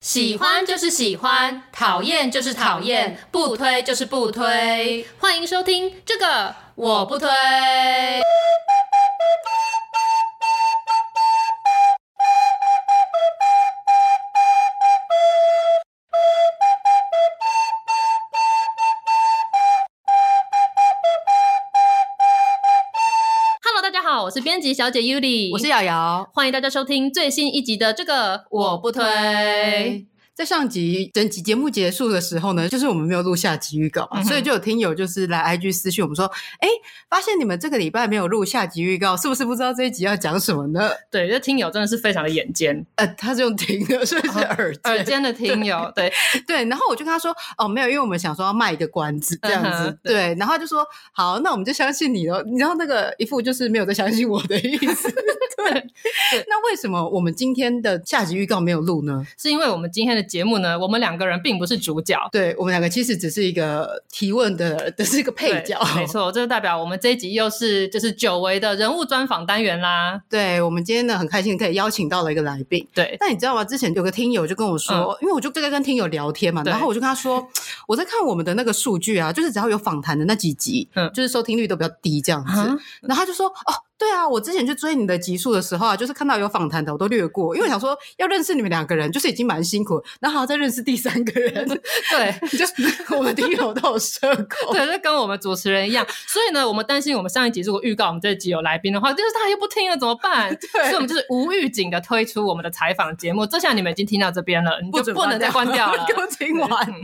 喜欢就是喜欢，讨厌就是讨厌，不推就是不推。欢迎收听这个我不推。我是编辑小姐 Yuli，我是瑶瑶，欢迎大家收听最新一集的这个我不推。在上集整集节目结束的时候呢，就是我们没有录下集预告，嗯、所以就有听友就是来 IG 私讯我们说，哎，发现你们这个礼拜没有录下集预告，是不是不知道这一集要讲什么呢？对，这听友真的是非常的眼尖，呃，他是用听的，所以是耳耳尖的 听友，对对，然后我就跟他说，哦，没有，因为我们想说要卖一个关子这样子，嗯、对，对。然后他就说，好，那我们就相信你了。你知道那个一副就是没有在相信我的意思。对，对。那为什么我们今天的下集预告没有录呢？是因为我们今天的节目呢，我们两。两个人并不是主角，对，我们两个其实只是一个提问的，只是一个配角。没错，这就代表我们这一集又是就是久违的人物专访单元啦。对，我们今天呢很开心可以邀请到了一个来宾。对，但你知道吗？之前有个听友就跟我说，嗯、因为我就在跟听友聊天嘛，然后我就跟他说，我在看我们的那个数据啊，就是只要有访谈的那几集，嗯，就是收听率都比较低这样子。嗯、然后他就说，哦。对啊，我之前去追你的集数的时候啊，就是看到有访谈的，我都略过，因为我想说要认识你们两个人，就是已经蛮辛苦，然后还要再认识第三个人，对，就是我们听友都有社恐，对，就跟我们主持人一样，所以呢，我们担心我们上一集如果预告我们这一集有来宾的话，就是他又不听了怎么办？对，所以我们就是无预警的推出我们的采访节目，这下你们已经听到这边了，你就不能再关掉了，给我听完。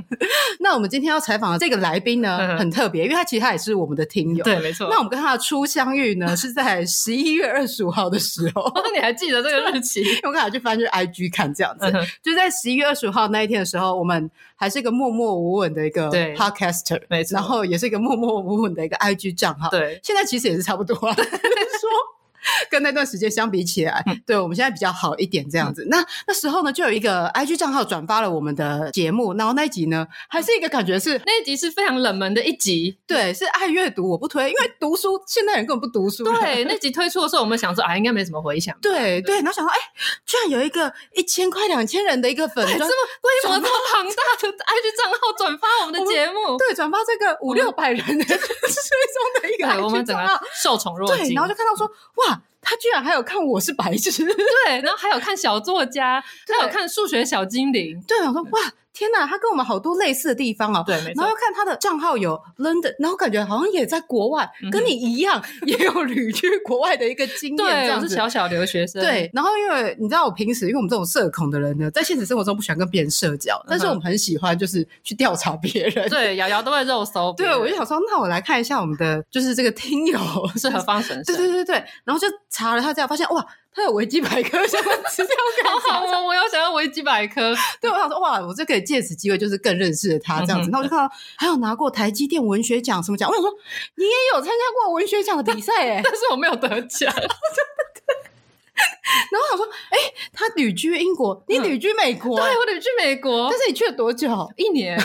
那我们今天要采访的这个来宾呢，很特别，因为他其实他也是我们的听友，对，没错。那我们跟他的初相遇呢，是在十一月二。十五号的时候，你还记得这个日期？我刚才去翻去 IG 看，这样子，嗯、就在十一月二十五号那一天的时候，我们还是一个默默无闻的一个 Podcaster，没错，然后也是一个默默无闻的一个 IG 账号，对，现在其实也是差不多了。说。跟那段时间相比起来，嗯、对我们现在比较好一点这样子。嗯、那那时候呢，就有一个 IG 账号转发了我们的节目，然后那一集呢，还是一个感觉是那一集是非常冷门的一集，对，是爱阅读我不推，因为读书现代人根本不读书。对，那集推出的时候，我们想说啊，应该没什么回响。对对，然后想到，哎，居然有一个一千块、两千人的一个粉专，这么规模这么庞大的 IG 账号转发我们的节目，对，转发这个五六百人的 追踪的一个 IG 账号，我们整个受宠若惊。对，然后就看到说，哇。아 他居然还有看我是白痴，对，然后还有看小作家，还有看数学小精灵，对，我说哇。天呐，他跟我们好多类似的地方哦。对，没错。然后看他的账号有 London，然后感觉好像也在国外，嗯、跟你一样，也有旅居国外的一个经验。对，我是小小留学生。对，然后因为你知道，我平时因为我们这种社恐的人呢，在现实生活中不喜欢跟别人社交，嗯、但是我们很喜欢就是去调查别人。对，瑶瑶都会肉搜。对，我就想说，那我来看一下我们的就是这个听友是何方神圣。对对对对，然后就查了他这样，发现哇。他有维基百科相关资料，好好哦！我要想要维基百科。对，我想说，哇，我就可以借此机会，就是更认识了他这样子。那、嗯、我就看到还有拿过台积电文学奖什么奖，我想说你也有参加过文学奖的比赛哎，但是我没有得奖。然后我想说，哎、欸，他旅居英国，你旅居美国？对，我旅居美国，但是你去了多久？一年。对。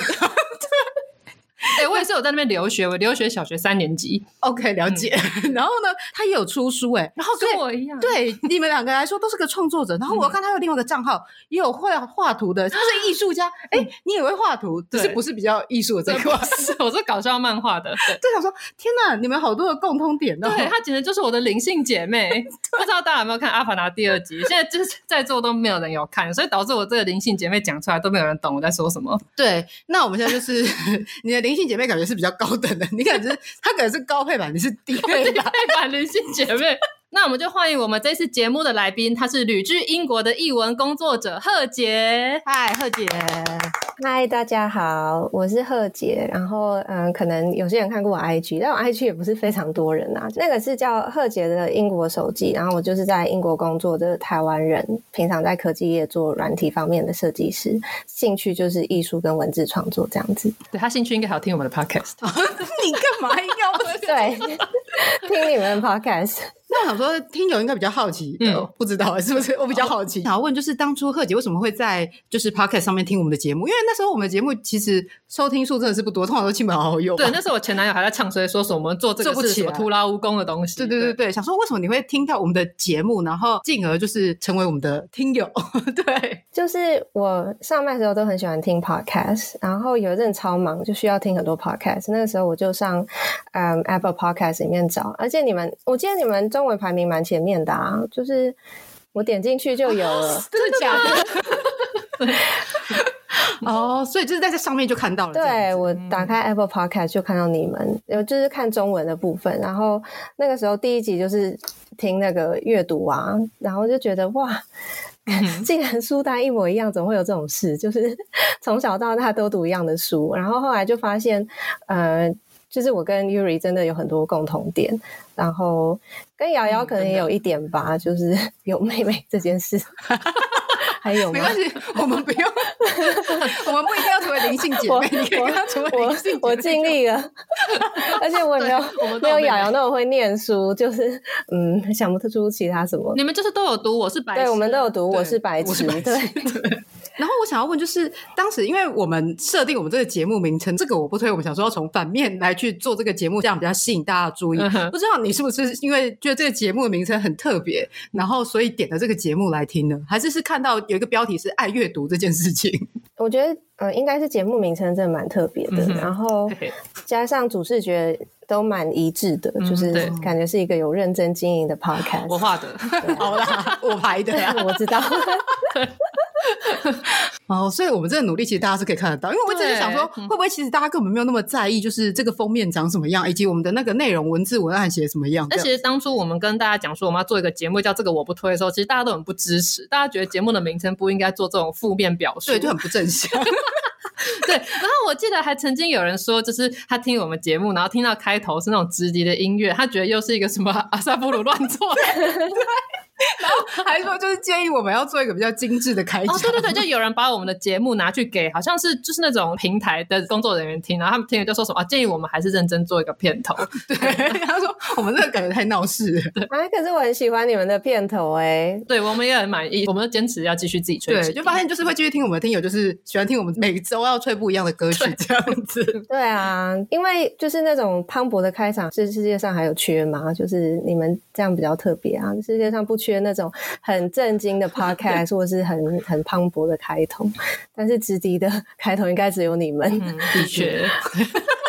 哎、欸，我也是有在那边留学，我留学小学三年级。OK，了解。嗯、然后呢，他也有出书，哎，然后跟我一样。对，你们两个来说都是个创作者。然后我看他有另外一个账号，也有画画图的，他是艺术家。哎、你也会画图，只是不是比较艺术的这一块？是，我是搞笑漫画的。对，就想说，天哪，你们好多的共通点哦。对，他简直就是我的灵性姐妹。不知道大家有没有看《阿凡达》第二集？现在就是在座都没有人有看，所以导致我这个灵性姐妹讲出来都没有人懂我在说什么。对，那我们现在就是你的灵性姐妹，感觉是比较。高等的，你感觉她可能是高配版，你是低配版，配版灵性姐妹。那我们就欢迎我们这次节目的来宾，他是旅居英国的译文工作者贺杰。嗨，贺杰。嗨，大家好，我是贺杰。然后，嗯，可能有些人看过我 IG，但我 IG 也不是非常多人啊。那个是叫贺杰的英国手记。然后我就是在英国工作的台湾人，平常在科技业做软体方面的设计师，兴趣就是艺术跟文字创作这样子。对，他兴趣应该还有听我们的 Podcast。你干嘛要对 听你们的 Podcast？那我想说，听友应该比较好奇，嗯，不知道 是不是？我比较好奇，想要问就是当初贺姐为什么会在就是 Podcast 上面听我们的节目？因为那时候我们的节目其实收听数真的是不多，通常都亲朋好友。对，那时候我前男友还在唱衰，说什么我们做这个是什么徒劳无功的东西。对对对对，想说为什么你会听到我们的节目，然后进而就是成为我们的听友？对，就是我上班的时候都很喜欢听 Podcast，然后有一阵超忙，就需要听很多 Podcast。那个时候我就上嗯 Apple Podcast 里面找，而且你们，我记得你们中文排名蛮前面。的啊，就是我点进去就有了，啊、真的假的？哦，所以就是在这上面就看到了。对，我打开 Apple Podcast 就看到你们，有就是看中文的部分。然后那个时候第一集就是听那个阅读啊，然后就觉得哇，竟然书单一模一样，怎么会有这种事？就是从小到大都读一样的书。然后后来就发现，呃。就是我跟 Yuri 真的有很多共同点，然后跟瑶瑶可能也有一点吧，嗯、就是 有妹妹这件事，还有？没关系，我们不用，我们不一定要成为灵性姐妹，你可以跟她成为灵性姐妹。我尽力了，而且我也没有，我们没有瑶瑶那么会念书，就是嗯，想不出其他什么。你们就是都有读，我是白痴，对，我们都有读，我是白痴，对。对然后我想要问，就是当时因为我们设定我们这个节目名称，这个我不推，我们想说要从反面来去做这个节目，这样比较吸引大家的注意。嗯、不知道你是不是因为觉得这个节目的名称很特别，然后所以点了这个节目来听呢？还是是看到有一个标题是爱阅读这件事情？我觉得，呃，应该是节目名称真的蛮特别的，嗯、然后加上主视觉都蛮一致的，嗯、就是感觉是一个有认真经营的 podcast。我画的，对好啦，我排的呀，我知道。哦，所以我们这个努力其实大家是可以看得到，因为我一直在想说，会不会其实大家根本没有那么在意，就是这个封面长什么样，以及我们的那个内容文字文案写什么样。那其实当初我们跟大家讲说我们要做一个节目叫这个我不推的时候，其实大家都很不支持，大家觉得节目的名称不应该做这种负面表述，对，就很不正向。对，然后我记得还曾经有人说，就是他听我们节目，然后听到开头是那种直笛的音乐，他觉得又是一个什么阿萨布鲁乱做的。对 然后还说，就是建议我们要做一个比较精致的开场。哦，对对对，就有人把我们的节目拿去给，好像是就是那种平台的工作人员听，然后他们听了就说什么啊，建议我们还是认真做一个片头。对，他说我们这个感觉太闹事了。对，哎，可是我很喜欢你们的片头哎，对我们也很满意，我们坚持要继续自己吹。对，就发现就是会继续听我们的听友，就是喜欢听我们每周要吹不一样的歌曲这样子。对啊，因为就是那种磅礴的开场，是世界上还有缺吗？就是你们这样比较特别啊，世界上不缺那种。很震惊的 podcast，或者是很很磅礴的开头，但是直笛的开头应该只有你们。嗯，的确。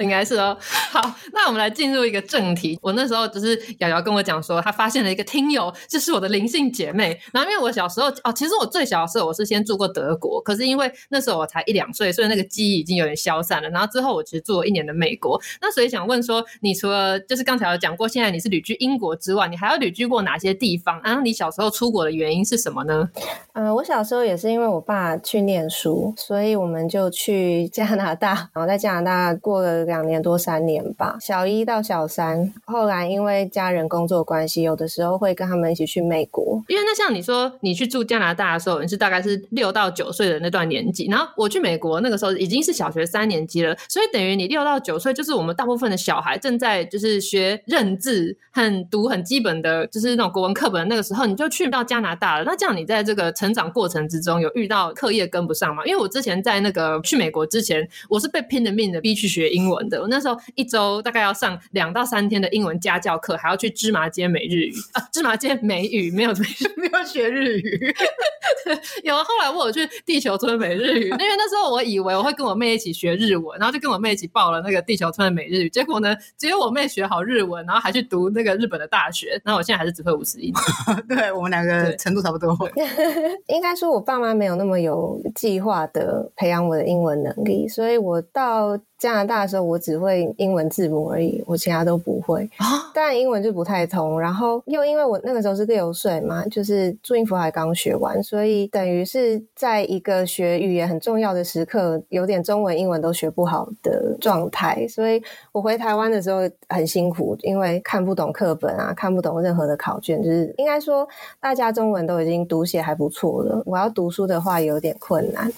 应该是哦。好，那我们来进入一个正题。我那时候就是瑶瑶跟我讲说，她发现了一个听友，就是我的灵性姐妹。然后因为我小时候哦，其实我最小的时候我是先住过德国，可是因为那时候我才一两岁，所以那个记忆已经有点消散了。然后之后我其实住了一年的美国。那所以想问说，你除了就是刚才有讲过，现在你是旅居英国之外，你还要旅居过哪些地方？然后你小时候出国的原因是什么呢？嗯、呃，我小时候也是因为我爸去念书，所以我们就去加拿大，然后在加拿大过了。两年多三年吧，小一到小三，后来因为家人工作关系，有的时候会跟他们一起去美国。因为那像你说，你去住加拿大的时候，你是大概是六到九岁的那段年纪，然后我去美国那个时候已经是小学三年级了，所以等于你六到九岁就是我们大部分的小孩正在就是学认字和读很基本的，就是那种国文课本那个时候，你就去到加拿大了。那这样你在这个成长过程之中有遇到课业跟不上吗？因为我之前在那个去美国之前，我是被拼了命的逼去学英文。的，我那时候一周大概要上两到三天的英文家教课，还要去芝麻街美日语啊，芝麻街美语没有没有没有学日语，有后来我有去地球村美日语，因为那时候我以为我会跟我妹一起学日文，然后就跟我妹一起报了那个地球村的美日语，结果呢，只有我妹学好日文，然后还去读那个日本的大学，那我现在还是只会五十音，对我们两个程度差不多。应该说，我爸妈没有那么有计划的培养我的英文能力，所以我到。加拿大的时候，我只会英文文字母而已，我其他都不会。啊，当然英文就不太通。然后又因为我那个时候是六岁嘛，就是注音符号还刚学完，所以等于是在一个学语言很重要的时刻，有点中文、英文都学不好的状态。所以我回台湾的时候很辛苦，因为看不懂课本啊，看不懂任何的考卷，就是应该说大家中文都已经读写还不错了，我要读书的话有点困难。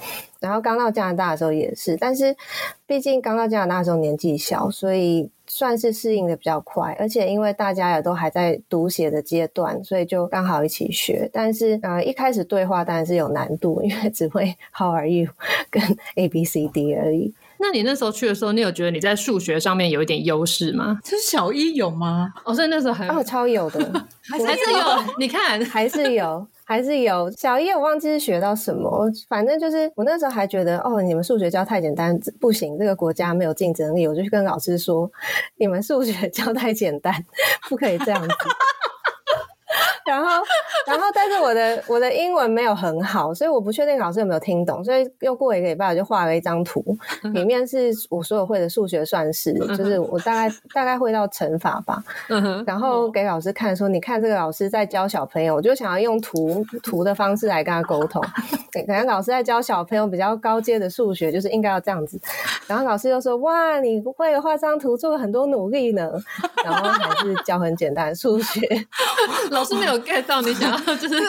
然后刚到加拿大的时候也是，但是毕竟刚到加拿大的时候年纪小，所以算是适应的比较快。而且因为大家也都还在读写的阶段，所以就刚好一起学。但是呃，一开始对话当然是有难度，因为只会 How are you 跟 A B C D 而已。那你那时候去的时候，你有觉得你在数学上面有一点优势吗？这是小一有吗？哦，所以那时候还哦，超有的，还是有。你看，还是有。还是有小一，我忘记是学到什么，反正就是我那时候还觉得哦，你们数学教太简单，不行，这个国家没有竞争力，我就去跟老师说，你们数学教太简单，不可以这样子。然后，然后，但是我的我的英文没有很好，所以我不确定老师有没有听懂。所以又过一个礼拜，我就画了一张图，里面是我所有会的数学算式，就是我大概大概会到乘法吧。然后给老师看说，你看这个老师在教小朋友，我就想要用图图的方式来跟他沟通。可能老师在教小朋友比较高阶的数学，就是应该要这样子。然后老师又说，哇，你不会画张图，做了很多努力呢。然后还是教很简单的数学，老师没有。Get 到你想要 就是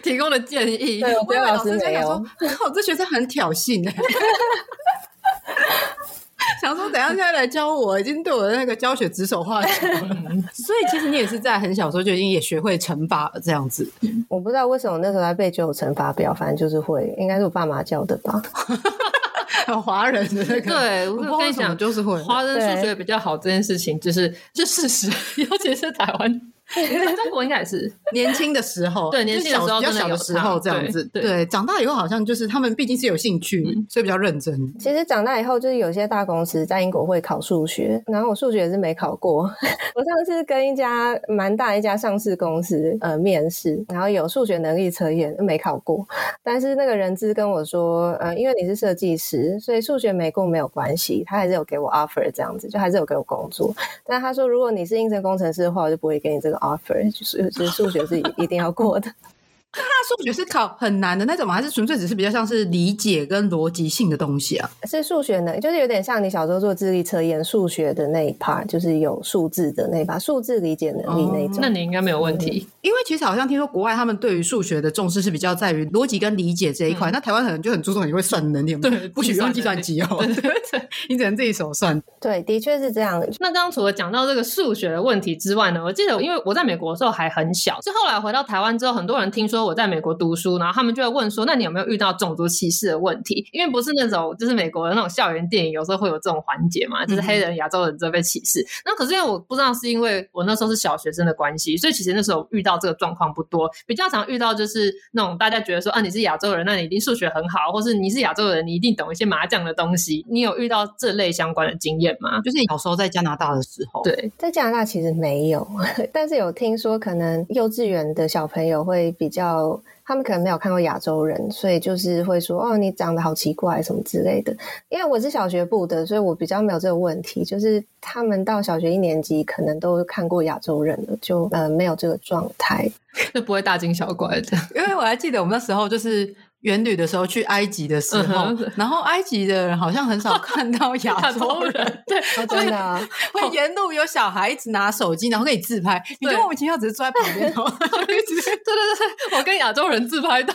提供的建议，对，我老师没有，我这学生很挑衅哎，想说等一下现在来教我，已经对我的那个教学指手画脚了。所以其实你也是在很小时候就已经也学会乘法了这样子。我不知道为什么那时候在背九九乘法表，反正就是会，应该是我爸妈教的吧。华人的那个，对，我跟你讲，就是会华人数学比较好这件事情，就是就事实，尤其是台湾。中国应该也是年轻的时候，对，年轻的时候，比较小的时候这样子。对，长大以后好像就是他们毕竟是有兴趣，所以比较认真。其实长大以后，就是有些大公司在英国会考数学，然后我数学也是没考过。我上次跟一家蛮大一家上市公司呃面试，然后有数学能力测验没考过，但是那个人资跟我说，呃，因为你是设计师，所以数学没过没有关系，他还是有给我 offer 这样子，就还是有给我工作。但他说，如果你是应征工程师的话，我就不会给你这个。Offer 就是就是数学是一定要过的。他数学是考很难的那种吗？还是纯粹只是比较像是理解跟逻辑性的东西啊？是数学呢，就是有点像你小时候做智力测验，数学的那一 part 就是有数字的那一 part，数字理解能力那一种。那你应该没有问题，因为其实好像听说国外他们对于数学的重视是比较在于逻辑跟理解这一块。那台湾可能就很注重你会算能力，对，不许用计算机哦，对对对，你只能自己手算。对，的确是这样。那刚刚除了讲到这个数学的问题之外呢，我记得因为我在美国的时候还很小，是后来回到台湾之后，很多人听说我在美国读书，然后他们就会问说：“那你有没有遇到种族歧视的问题？”因为不是那种就是美国的那种校园电影，有时候会有这种环节嘛，就是黑人、亚洲人在被歧视。嗯、那可是因为我不知道是因为我那时候是小学生的关系，所以其实那时候遇到这个状况不多。比较常遇到就是那种大家觉得说：“啊，你是亚洲人，那你一定数学很好，或是你是亚洲人，你一定懂一些麻将的东西。”你有遇到这类相关的经验吗？就是小时候在加拿大的时候，对，在加拿大其实没有，但是有听说可能幼稚园的小朋友会比较。他们可能没有看过亚洲人，所以就是会说：“哦，你长得好奇怪，什么之类的。”因为我是小学部的，所以我比较没有这个问题。就是他们到小学一年级，可能都看过亚洲人了，就呃没有这个状态，就不会大惊小怪的。因为我还记得我们那时候就是。远旅的时候去埃及的时候，嗯、然后埃及的人好像很少 看到 亚洲人，对，真的、啊、会沿路有小孩子拿手机，然后给你自拍，你就莫名其妙只是坐在旁边，然后一直对对对，我跟亚洲人自拍到。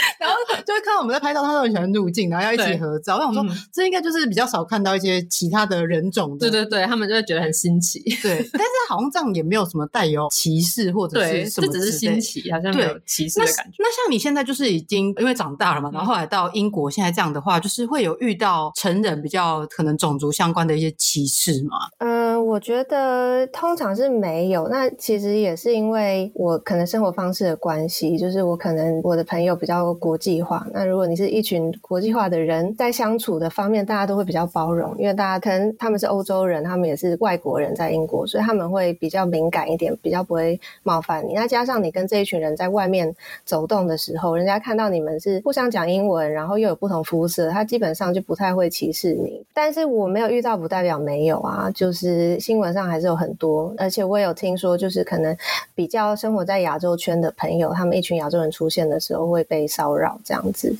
然后就会看到我们在拍照，他都很喜欢入镜，然后要一起合照。我想说，这应该就是比较少看到一些其他的人种的。对对对，他们就会觉得很新奇。对，但是好像这样也没有什么带有歧视或者是什么，这只是新奇，好像没有歧视的感觉。那像你现在就是已经因为长大了嘛，然后后来到英国，现在这样的话，就是会有遇到成人比较可能种族相关的一些歧视吗？嗯，我觉得通常是没有。那其实也是因为我可能生活方式的关系，就是我可能我的朋友比国际化。那如果你是一群国际化的人，在相处的方面，大家都会比较包容，因为大家可能他们是欧洲人，他们也是外国人，在英国，所以他们会比较敏感一点，比较不会冒犯你。那加上你跟这一群人在外面走动的时候，人家看到你们是互相讲英文，然后又有不同肤色，他基本上就不太会歧视你。但是我没有遇到，不代表没有啊，就是新闻上还是有很多，而且我也有听说，就是可能比较生活在亚洲圈的朋友，他们一群亚洲人出现的时候会被骚扰这样子。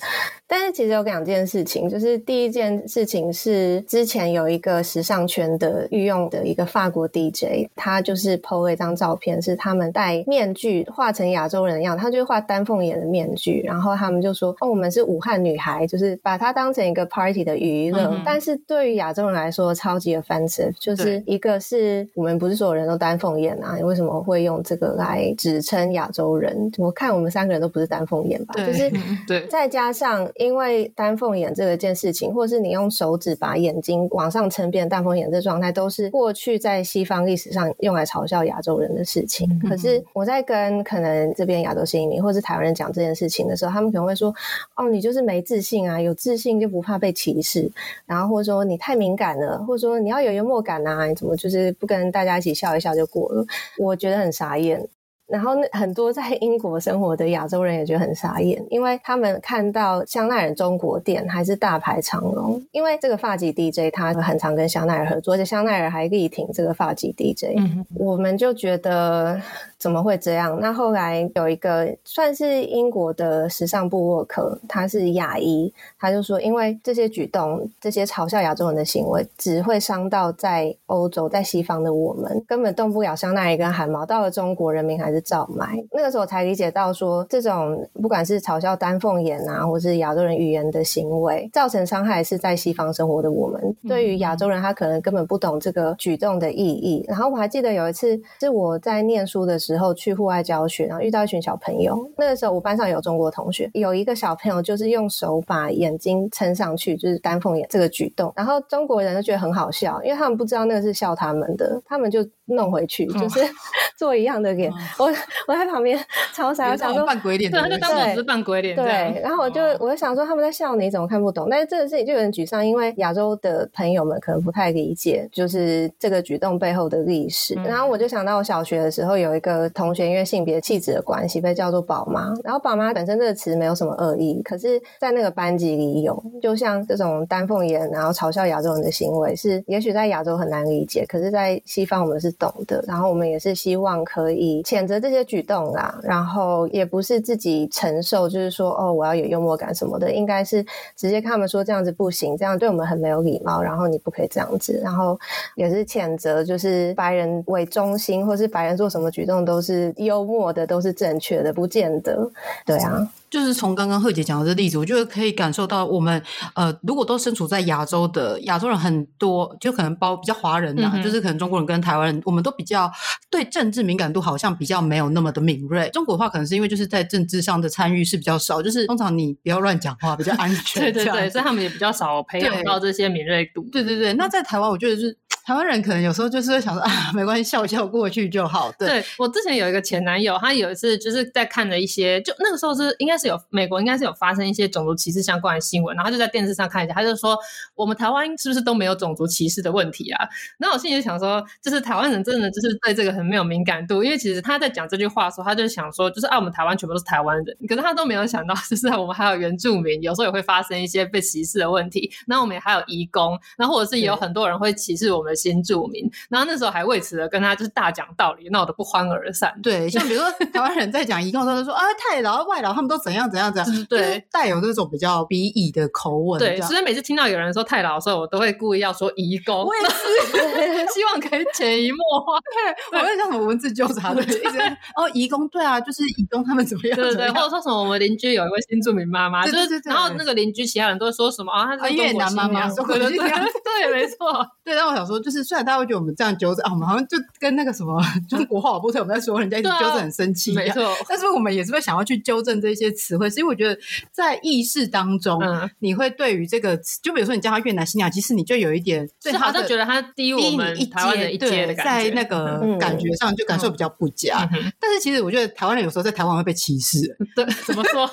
但是其实有两件事情，就是第一件事情是之前有一个时尚圈的御用的一个法国 DJ，他就是 PO 了一张照片，是他们戴面具画成亚洲人一样，他就画丹凤眼的面具，然后他们就说：“哦，我们是武汉女孩，就是把它当成一个 party 的娱乐。嗯”但是对于亚洲人来说，超级 offensive，就是一个是我们不是所有人都丹凤眼啊，你为什么会用这个来指称亚洲人？我看我们三个人都不是丹凤眼吧？就是对，再加上。因为丹凤眼这个件事情，或是你用手指把眼睛往上撑变丹凤眼这状态，都是过去在西方历史上用来嘲笑亚洲人的事情。嗯、可是我在跟可能这边亚洲新移民或是台湾人讲这件事情的时候，他们可能会说：“哦，你就是没自信啊，有自信就不怕被歧视。”然后或者说你太敏感了，或者说你要有幽默感啊，你怎么就是不跟大家一起笑一笑就过了？我觉得很傻眼。然后很多在英国生活的亚洲人也觉得很傻眼，因为他们看到香奈儿中国店还是大排长龙，因为这个发髻 DJ 他很常跟香奈儿合作，而且香奈儿还力挺这个发髻 DJ，嗯，我们就觉得。怎么会这样？那后来有一个算是英国的时尚部落客，他是亚裔，他就说，因为这些举动、这些嘲笑亚洲人的行为，只会伤到在欧洲、在西方的我们，根本动不了香奈儿一根汗毛。到了中国，人民还是照买。那个时候才理解到说，这种不管是嘲笑丹凤眼啊，或是亚洲人语言的行为，造成伤害是在西方生活的我们。嗯、对于亚洲人，他可能根本不懂这个举动的意义。然后我还记得有一次是我在念书的时候。去户外教学，然后遇到一群小朋友。那个时候我班上有中国同学，有一个小朋友就是用手把眼睛撑上去，就是丹凤眼这个举动。然后中国人就觉得很好笑，因为他们不知道那个是笑他们的，他们就弄回去，就是 做一样的脸。我我在旁边超傻，我想说扮鬼脸，对，他就当我是扮鬼脸。对，然后我就我就想说他们在笑你，怎么看不懂？但是这个事情就有点沮丧，因为亚洲的朋友们可能不太理解，就是这个举动背后的历史。然后我就想到我小学的时候有一个。同学因为性别气质的关系被叫做宝妈，然后宝妈本身这个词没有什么恶意，可是，在那个班级里有，就像这种丹凤眼，然后嘲笑亚洲人的行为，是也许在亚洲很难理解，可是，在西方我们是懂的，然后我们也是希望可以谴责这些举动啦，然后也不是自己承受，就是说哦，我要有幽默感什么的，应该是直接跟他们说这样子不行，这样对我们很没有礼貌，然后你不可以这样子，然后也是谴责，就是白人为中心，或是白人做什么举动都。是幽默的，都是正确的，不见得，对啊。就是从刚刚贺姐讲的这例子，我觉得可以感受到，我们呃，如果都身处在亚洲的亚洲人很多，就可能包比较华人呐、啊嗯，就是可能中国人跟台湾人，我们都比较对政治敏感度好像比较没有那么的敏锐。中国话，可能是因为就是在政治上的参与是比较少，就是通常你不要乱讲话，比较安全。对对对，所以他们也比较少培养到这些敏锐度。对对对，那在台湾，我觉得是。台湾人可能有时候就是会想说啊，没关系，笑笑过去就好。对，对我之前有一个前男友，他有一次就是在看了一些，就那个时候是应该是有美国应该是有发生一些种族歧视相关的新闻，然后他就在电视上看一下，他就说我们台湾是不是都没有种族歧视的问题啊？那我心里就想说，就是台湾人真的就是对这个很没有敏感度，因为其实他在讲这句话的时候，他就想说，就是啊，我们台湾全部都是台湾人，可是他都没有想到，就是我们还有原住民，有时候也会发生一些被歧视的问题。那我们也还有移工，然后或者是也有很多人会歧视我们的新住民。然后那时候还为此的跟他就是大讲道理，闹得不欢而散。对，像比如说 台湾人在讲移工的时候，说啊太老、外老他们都怎样怎样怎样，对，带有这种比较鄙夷的口吻。对，所以每次听到有人说太老的时候，我都会故意要说移工，我也是 希望可以潜移默化。对，我会像什么文字纠察的，一直哦移工，对啊，就是移工他们怎么样？对对对，或者说什么我们邻居有一位新住民妈妈，就是然后那个邻居其他人都会说什么啊，他是越南妈妈，对对对，对，没错。对，但我想说，就是虽然大家会觉得我们这样纠正啊，我们好像就跟那个什么 中国话不对，我们在说人家一直纠正很生气，没错。但是我们也是会想要去纠正这些词汇，所以我觉得在意识当中，嗯、你会对于这个词，就比如说你叫他越南新娘，其实你就有一点，是好像觉得他低我们台湾人一阶的感觉，在那个感觉上就感受比较不佳。嗯、但是其实我觉得台湾人有时候在台湾会被歧视，对，怎么说？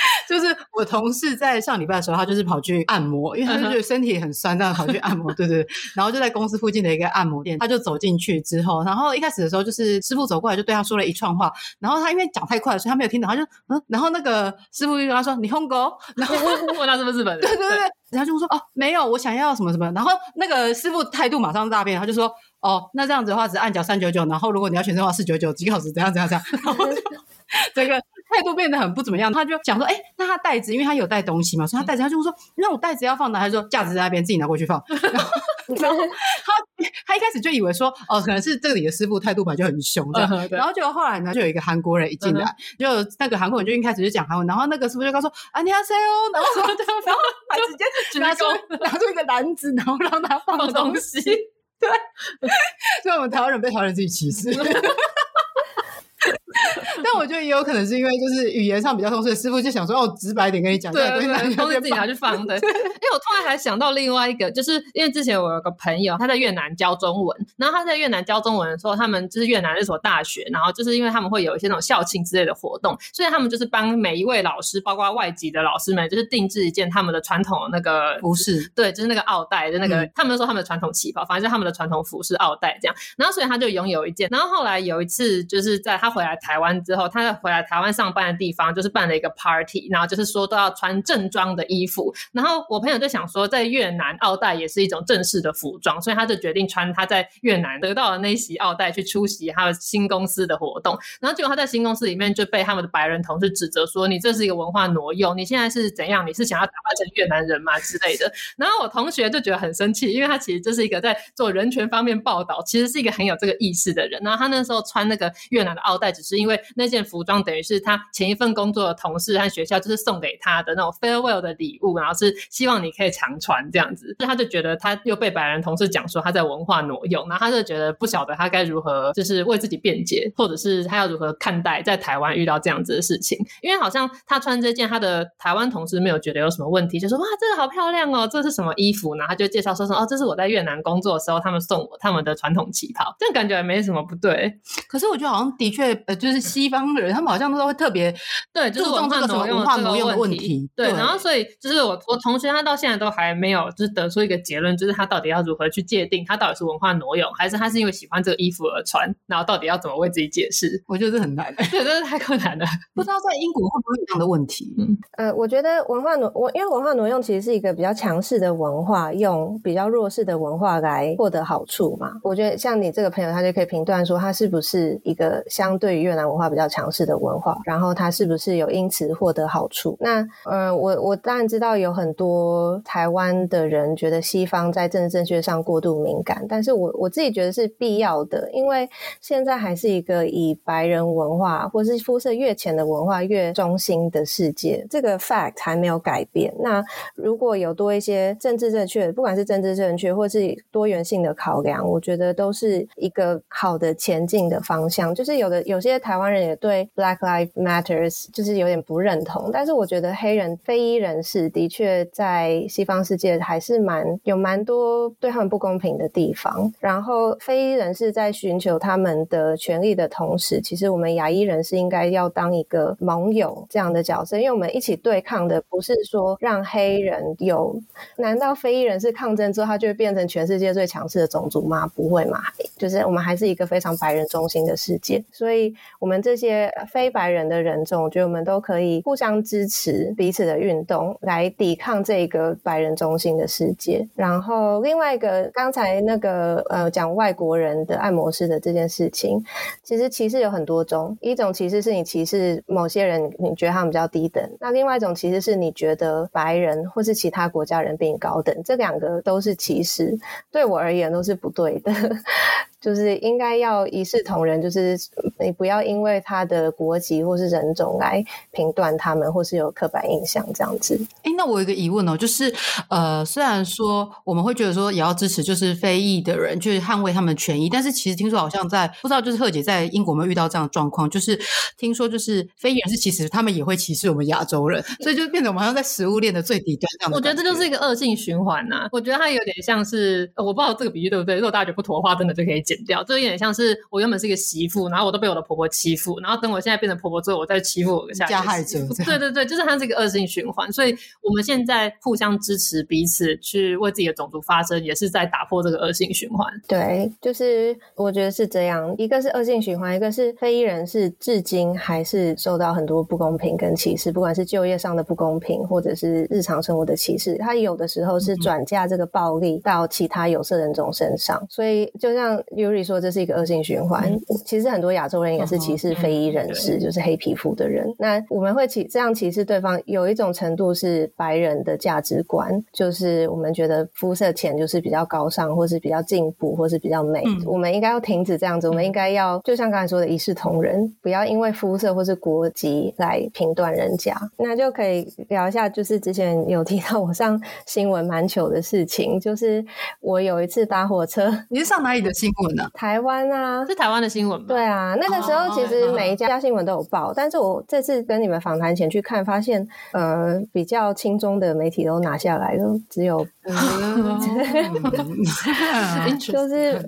就是我同事在上礼拜的时候，他就是跑去按摩，因为他就觉得身体很酸，这样跑去按摩，对对对。然后就在公司附近的一个按摩店，他就走进去之后，然后一开始的时候，就是师傅走过来就对他说了一串话，然后他因为讲太快了，所以他没有听懂，他就嗯，然后那个师傅就跟他说：“你红狗。”然后我问他是不是日本人？对对对，然后就说：“哦，没有，我想要什么什么。”然后那个师傅态度马上大变，他就说：“哦，那这样子的话只按脚三九九，然后如果你要全身的话四九九，几个小时怎样怎样怎样。”然后就 这个。态度变得很不怎么样，他就讲说：“哎，那他袋子，因为他有带东西嘛，所以他袋子，他就说让我袋子要放哪？他说架子在那边，自己拿过去放。然后，然后他 他一开始就以为说，哦，可能是这里的师傅态度本来就很凶这样。然后就后来呢，就有一个韩国人一进来，就那个韩国人就一开始就讲韩文，然后那个师傅就他说：‘你呀塞哦’，然后说，然后他直接拿出拿出一个篮子，然后让他放东西。对，所以我们台湾人被台湾人自己歧视。” 但我觉得也有可能是因为就是语言上比较通顺，师傅就想说哦，直白一点跟你讲，对对对，都是自己拿去放的。因为 我突然还想到另外一个，就是因为之前我有个朋友他在越南教中文，然后他在越南教中文的时候，他们就是越南那所大学，然后就是因为他们会有一些那种校庆之类的活动，所以他们就是帮每一位老师，包括外籍的老师们，就是定制一件他们的传统那个服饰，对，就是那个奥黛的那个，嗯、他们说他们的传统旗袍，反正就是他们的传统服饰奥黛这样。然后所以他就拥有一件，然后后来有一次就是在他回来台湾。之后，他在回来台湾上班的地方，就是办了一个 party，然后就是说都要穿正装的衣服。然后我朋友就想说，在越南奥黛也是一种正式的服装，所以他就决定穿他在越南得到的那袭奥黛去出席他的新公司的活动。然后结果他在新公司里面就被他们的白人同事指责说：“你这是一个文化挪用，你现在是怎样？你是想要打扮成越南人吗？”之类的。然后我同学就觉得很生气，因为他其实就是一个在做人权方面报道，其实是一个很有这个意识的人。然后他那时候穿那个越南的奥黛，只是因为那件服装等于是他前一份工作的同事和学校就是送给他的那种 farewell 的礼物，然后是希望你可以常穿这样子。所以他就觉得他又被白人同事讲说他在文化挪用，然后他就觉得不晓得他该如何就是为自己辩解，或者是他要如何看待在台湾遇到这样子的事情。因为好像他穿这件，他的台湾同事没有觉得有什么问题，就说哇，这个好漂亮哦，这是什么衣服呢？他就介绍说说哦，这是我在越南工作的时候他们送我他们的传统旗袍，这样感觉也没什么不对。可是我觉得好像的确呃，就是西方人。他们好像都会特别对，就是文化挪用这个问题。对，然后所以就是我我同学他到现在都还没有就是得出一个结论，就是他到底要如何去界定他到底是文化挪用，还是他是因为喜欢这个衣服而穿，然后到底要怎么为自己解释？我觉得这很难，对，这是太困难了。不知道在英国会不会有这样的问题？嗯，呃，我觉得文化挪我因为文化挪用其实是一个比较强势的文化，用比较弱势的文化来获得好处嘛。我觉得像你这个朋友，他就可以评断说他是不是一个相对于越南文化比较强势的文化。然后他是不是有因此获得好处？那呃，我我当然知道有很多台湾的人觉得西方在政治正确上过度敏感，但是我我自己觉得是必要的，因为现在还是一个以白人文化或是肤色越浅的文化越中心的世界，这个 fact 还没有改变。那如果有多一些政治正确，不管是政治正确或是多元性的考量，我觉得都是一个好的前进的方向。就是有的有些台湾人也对 Black Lives Matters 就是有点不认同，但是我觉得黑人非裔人士的确在西方世界还是蛮有蛮多对他们不公平的地方。然后非裔人士在寻求他们的权利的同时，其实我们亚裔人士应该要当一个盟友这样的角色，因为我们一起对抗的不是说让黑人有，难道非裔人士抗争之后，他就会变成全世界最强势的种族吗？不会嘛，就是我们还是一个非常白人中心的世界，所以我们这些非白人的人种，我觉得我们都可以互相支持彼此的运动，来抵抗这个白人中心的世界。然后另外一个，刚才那个呃讲外国人的按摩师的这件事情，其实歧视有很多种。一种歧视是你歧视某些人，你觉得他们比较低等；那另外一种其实是你觉得白人或是其他国家人比你高等。这两个都是歧视，对我而言都是不对的。就是应该要一视同仁，就是你不要因为他的国籍或是人种来评断他们，或是有刻板印象这样子。哎，那我有一个疑问哦，就是呃，虽然说我们会觉得说也要支持就是非裔的人去捍卫他们的权益，但是其实听说好像在不知道就是贺姐在英国有没有遇到这样的状况，就是听说就是非裔人士其实他们也会歧视我们亚洲人，所以就变成我们好像在食物链的最底端这样。我觉得这就是一个恶性循环呐、啊。我觉得它有点像是我不知道这个比喻对不对，如果大家觉得不妥的话，真的就可以讲。剪掉。这有点像是我原本是一个媳妇，然后我都被我的婆婆欺负，然后等我现在变成婆婆之后，我再欺负我下加害者。对对对，就是它是一个恶性循环。所以我们现在互相支持彼此，去为自己的种族发声，也是在打破这个恶性循环。对，就是我觉得是这样，一个是恶性循环，一个是非裔人士至今还是受到很多不公平跟歧视，不管是就业上的不公平，或者是日常生活的歧视，他有的时候是转嫁这个暴力到其他有色人种身上。所以就像 Yuri 说，这是一个恶性循环。嗯、其实很多亚洲人也是歧视非裔人士，嗯、就是黑皮肤的人。那我们会歧这样歧视对方，有一种程度是白人的价值观，就是我们觉得肤色浅就是比较高尚，或是比较进步，或是比较美。嗯、我们应该要停止这样子，我们应该要就像刚才说的一视同仁，不要因为肤色或是国籍来评断人家。那就可以聊一下，就是之前有提到我上新闻蛮糗的事情，就是我有一次搭火车，你是上哪里的新闻呢？台湾啊，是台湾的新闻吗？对啊，那个时候其实每一家新闻都有报，但是我这次跟你们访谈前去看，发现呃比较轻中的媒体都拿下来了，只有。就是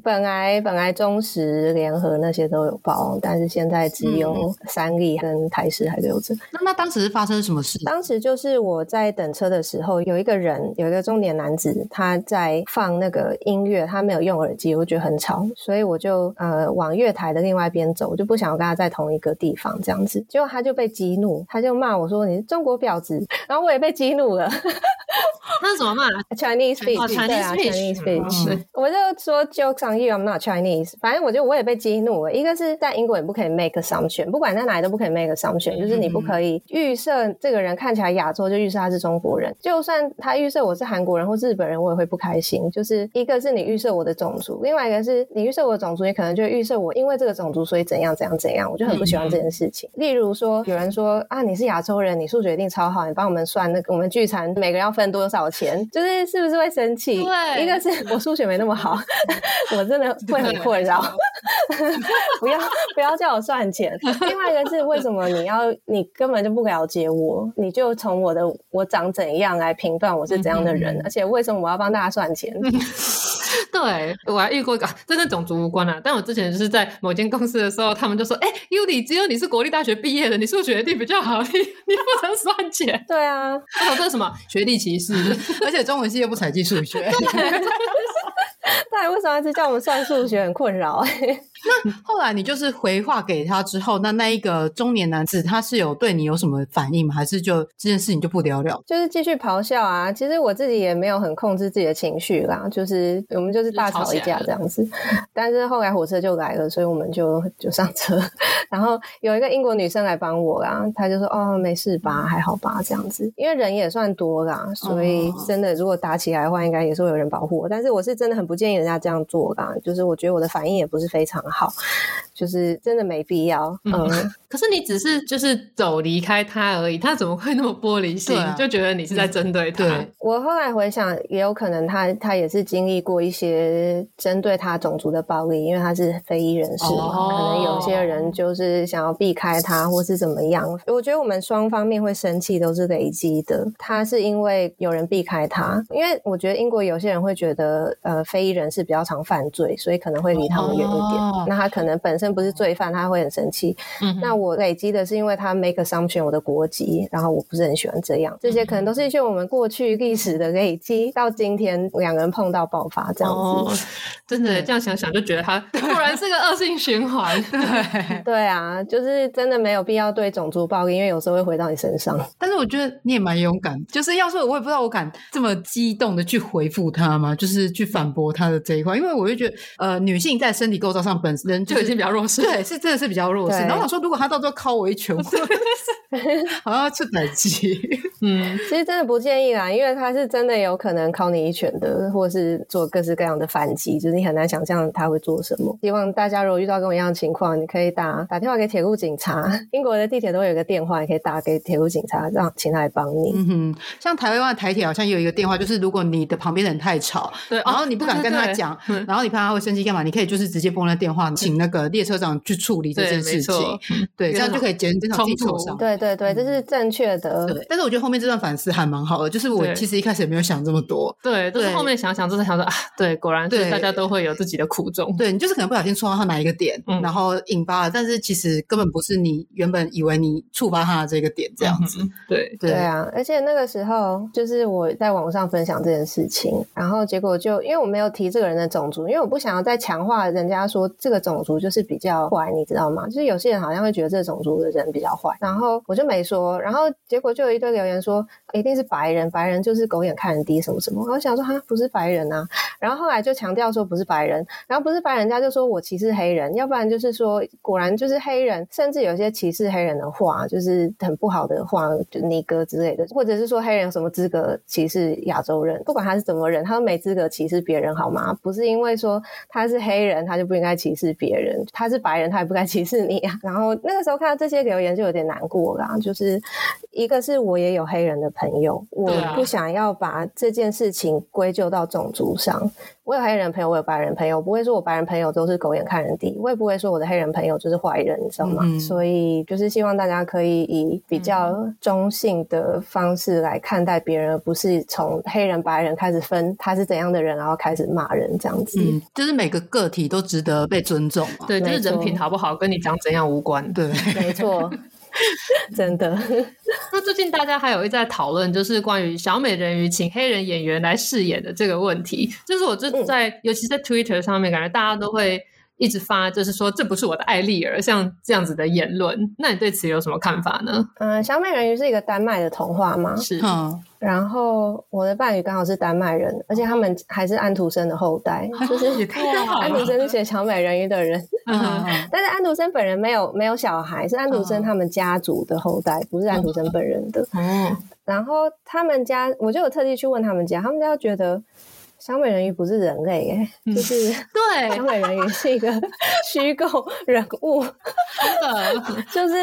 本来本来中时联合那些都有报，但是现在只有三立跟台视还留着。那那当时是发生什么事？当时就是我在等车的时候，有一个人，有一个中年男子，他在放那个音乐，他没有用耳机，我觉得很吵，所以我就呃往月台的另外一边走，我就不想要跟他在同一个地方这样子。结果他就被激怒，他就骂我说你是中国婊子，然后我也被激怒了。那怎么骂？Chinese speech，对啊，Chinese speech。我就说 jokes on you，I'm not Chinese。反正我就我也被激怒了。一个是在英国也不可以 make assumption，不管在哪里都不可以 make assumption，就是你不可以预设这个人看起来亚洲就预设他是中国人。就算他预设我是韩国人或日本人，我也会不开心。就是一个是你预设我的种族，另外一个是你预设我的种族，你可能就预设我因为这个种族所以怎样怎样怎样，我就很不喜欢这件事情。例如说有人说啊，你是亚洲人，你数学一定超好，你帮我们算那个我们聚餐每个人要分多少钱？就是是不是会生气？对，一个是我数学没那么好，我真的会很困扰。不要不要叫我算钱。另外一个是为什么你要你根本就不了解我，你就从我的我长怎样来评断我是怎样的人？嗯、而且为什么我要帮大家算钱？对，我还遇过一个，这跟种族无关啊。但我之前就是在某间公司的时候，他们就说：“哎，Yuri，只有你是国立大学毕业的，你数学一定比较好，你你不能算钱。”对啊，还有这是什么学历歧视？而且中文系又不采集数学。对，为什么一直叫我们算数学很困扰？那后来你就是回话给他之后，那那一个中年男子他是有对你有什么反应吗？还是就这件事情就不了了？就是继续咆哮啊！其实我自己也没有很控制自己的情绪啦，就是我们就是大吵一架这样子。但是后来火车就来了，所以我们就就上车。然后有一个英国女生来帮我啦，她就说：“哦，没事吧，还好吧，这样子。”因为人也算多啦，所以真的如果打起来的话，应该也是会有人保护我。但是我是真的很不建议人家这样做啦，就是我觉得我的反应也不是非常好。就是真的没必要，嗯。嗯 可是你只是就是走离开他而已，他怎么会那么玻璃心？啊、就觉得你是在针对他。对，我后来回想，也有可能他他也是经历过一些针对他种族的暴力，因为他是非裔人士嘛，哦、可能有些人就是想要避开他，或是怎么样。我觉得我们双方面会生气都是累积的。他是因为有人避开他，因为我觉得英国有些人会觉得，呃，非裔人士比较常犯罪，所以可能会离他们远一点。哦、那他可能本身不是罪犯，他会很生气。嗯，那。我累积的是因为他 make assumption 我的国籍，然后我不是很喜欢这样，这些可能都是一些我们过去历史的累积，到今天两个人碰到爆发这样子。哦、真的这样想想就觉得他 果然是个恶性循环。对对啊，就是真的没有必要对种族暴力，因为有时候会回到你身上。但是我觉得你也蛮勇敢，就是要是我也不知道我敢这么激动的去回复他吗？就是去反驳他的这一块，因为我就觉得呃，女性在身体构造上本身就已经比较弱势，对，是真的是比较弱势。然后我说如果他。到时候靠我一拳，好像出胆机。嗯，其实真的不建议啦，因为他是真的有可能靠你一拳的，或是做各式各样的反击，就是你很难想象他会做什么。希望大家如果遇到跟我一样的情况，你可以打打电话给铁路警察。英国的地铁都会有一个电话，你可以打给铁路警察，让请他来帮你。嗯哼，像台湾的台铁好像有一个电话，就是如果你的旁边的人太吵，对，然后你不敢跟他讲，然后你怕他会生气干嘛？你可以就是直接拨那电话，请那个列车长去处理这件事情。对。对，这样就可以减减少冲突。对对对对，这是正确的。对，但是我觉得后面这段反思还蛮好的，就是我其实一开始也没有想这么多。对，就是后面想想，就是想说啊，对，果然是大家都会有自己的苦衷。对，你就是可能不小心触到他哪一个点，然后引发了，但是其实根本不是你原本以为你触发他的这个点这样子。对对啊，而且那个时候就是我在网上分享这件事情，然后结果就因为我没有提这个人的种族，因为我不想要再强化人家说这个种族就是比较坏，你知道吗？就是有些人好像会觉得这个种族的人比较坏，然后我就没说，然后结果就有一堆留言说一定是白人，白人就是狗眼看人低什么什么。我想说哈，不是白人啊，然后后来就强调说不是白人，然后不是白人，人家就说我歧视黑人，要不然就是说果然就是黑人，甚至有些歧视黑人的话，就是很不好的话，就尼哥之类的，或者是说黑人有什么资格歧视亚洲人？不管他是怎么人，他都没资格歧视别人，好吗？不是因为说他是黑人，他就不应该歧视别人；他是白人，他也不该 歧视你啊。然后那个时候看到这些留言就有点难过啦，就是一个是我也有黑人的朋友，我不想要把这件事情归咎到种族上。我有黑人朋友，我有白人朋友，我不会说我白人朋友都是狗眼看人低，我也不会说我的黑人朋友就是坏人，你知道吗？嗯、所以就是希望大家可以以比较中性的方式来看待别人，而不是从黑人白人开始分他是怎样的人，然后开始骂人这样子。嗯，就是每个个体都值得被尊重嘛。对，就是人品好不好跟你讲怎样无关。对，没错。真的，那最近大家还有一直在讨论，就是关于小美人鱼请黑人演员来饰演的这个问题。就是我就在，嗯、尤其在 Twitter 上面，感觉大家都会一直发，就是说这不是我的艾丽儿，像这样子的言论。那你对此有什么看法呢？嗯，小美人鱼是一个丹麦的童话吗？是。嗯然后我的伴侣刚好是丹麦人，而且他们还是安徒生的后代，就是 安徒生是写小美人鱼的人。但是安徒生本人没有没有小孩，是安徒生他们家族的后代，不是安徒生本人的。然后他们家，我就有特地去问他们家，他们家觉得。小美人鱼不是人类，诶，就是 对，小美人鱼是一个 虚构人物，真的，就是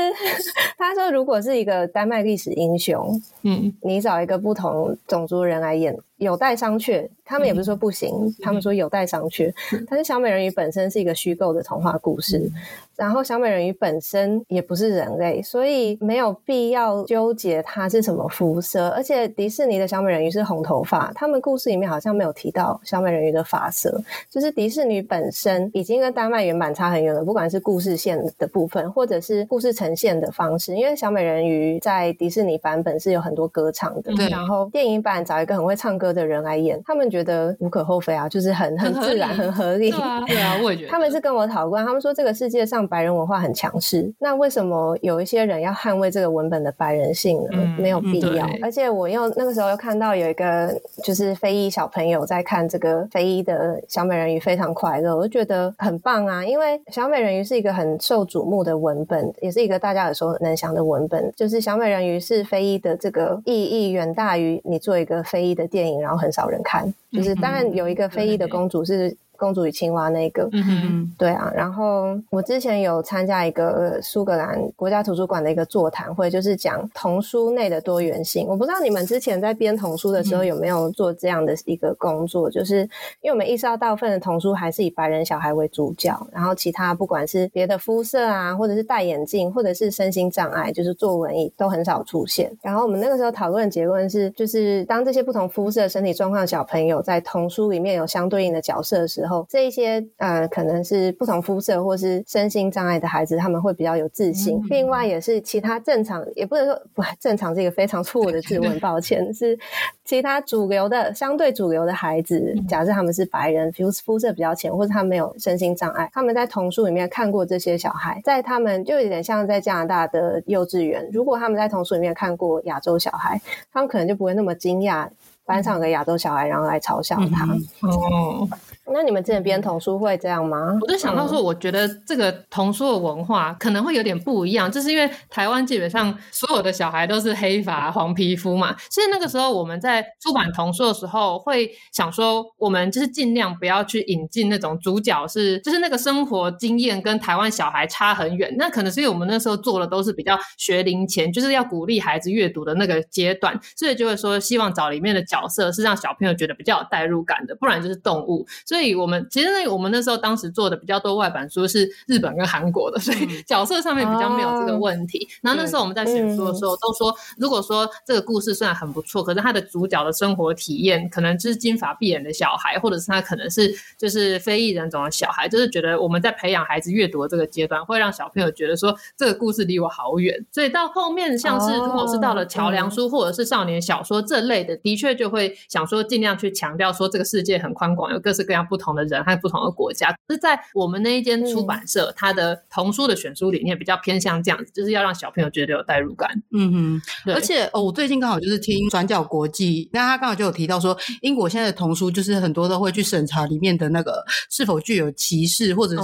他说，如果是一个丹麦历史英雄，嗯，你找一个不同种族人来演。有待商榷，他们也不是说不行，嗯、他们说有待商榷。嗯、但是小美人鱼本身是一个虚构的童话故事，嗯、然后小美人鱼本身也不是人类，所以没有必要纠结它是什么肤色。而且迪士尼的小美人鱼是红头发，他们故事里面好像没有提到小美人鱼的发色。就是迪士尼本身已经跟丹麦原版差很远了，不管是故事线的部分，或者是故事呈现的方式。因为小美人鱼在迪士尼版本是有很多歌唱的，对然后电影版找一个很会唱歌的人来演，他们觉得无可厚非啊，就是很很自然、很合理。对啊，对啊，我也觉得。他们是跟我讨论，他们说这个世界上白人文化很强势，那为什么有一些人要捍卫这个文本的白人性呢？嗯、没有必要。而且我又那个时候又看到有一个就是非裔小朋友在看这个非裔的小美人鱼，非常快乐，我就觉得很棒啊。因为小美人鱼是一个很受瞩目的文本，也是一个大家耳熟能详的文本。就是小美人鱼是非裔的这个意义远大于你做一个非裔的电影，然后很少人看，就是当然有一个非裔的公主是。公主与青蛙那个，嗯哼，对啊。然后我之前有参加一个苏格兰国家图书馆的一个座谈会，就是讲童书内的多元性。我不知道你们之前在编童书的时候有没有做这样的一个工作，就是因为我们意识到大部分的童书还是以白人小孩为主角，然后其他不管是别的肤色啊，或者是戴眼镜，或者是身心障碍，就是做文艺都很少出现。然后我们那个时候讨论的结论是，就是当这些不同肤色身体状况的小朋友在童书里面有相对应的角色的时候。后这一些呃，可能是不同肤色或是身心障碍的孩子，他们会比较有自信。嗯、另外，也是其他正常，也不能说不正常是一个非常错误的质问，抱歉，是其他主流的相对主流的孩子，假设他们是白人，肤肤色比较浅，或者他们没有身心障碍，他们在童书里面看过这些小孩，在他们就有点像在加拿大的幼稚园，如果他们在童书里面看过亚洲小孩，他们可能就不会那么惊讶，班上有个亚洲小孩，然后来嘲笑他。嗯、哦。那你们之前编童书会这样吗？我就想到说，我觉得这个童书的文化可能会有点不一样，就是因为台湾基本上所有的小孩都是黑发、黄皮肤嘛，所以那个时候我们在出版童书的时候，会想说，我们就是尽量不要去引进那种主角是，就是那个生活经验跟台湾小孩差很远。那可能是因为我们那时候做的都是比较学龄前，就是要鼓励孩子阅读的那个阶段，所以就会说希望找里面的角色是让小朋友觉得比较有代入感的，不然就是动物，所以。我们其实呢，我们那时候当时做的比较多外版书是日本跟韩国的，所以角色上面比较没有这个问题。嗯、然后那时候我们在选书的时候都说，如果说这个故事虽然很不错，可是他的主角的生活体验可能就是金发碧眼的小孩，或者是他可能是就是非裔人种的小孩，就是觉得我们在培养孩子阅读的这个阶段，会让小朋友觉得说这个故事离我好远。所以到后面像是如果是到了桥梁书或者是少年小说这类的，的确就会想说尽量去强调说这个世界很宽广，有各式各样不同的人和不同的国家。是在我们那一间出版社，它的童书的选书理念比较偏向这样子，就是要让小朋友觉得有代入感。嗯哼，对。而且哦，我最近刚好就是听转角国际，那他刚好就有提到说，英国现在的童书就是很多都会去审查里面的那个是否具有歧视，或者是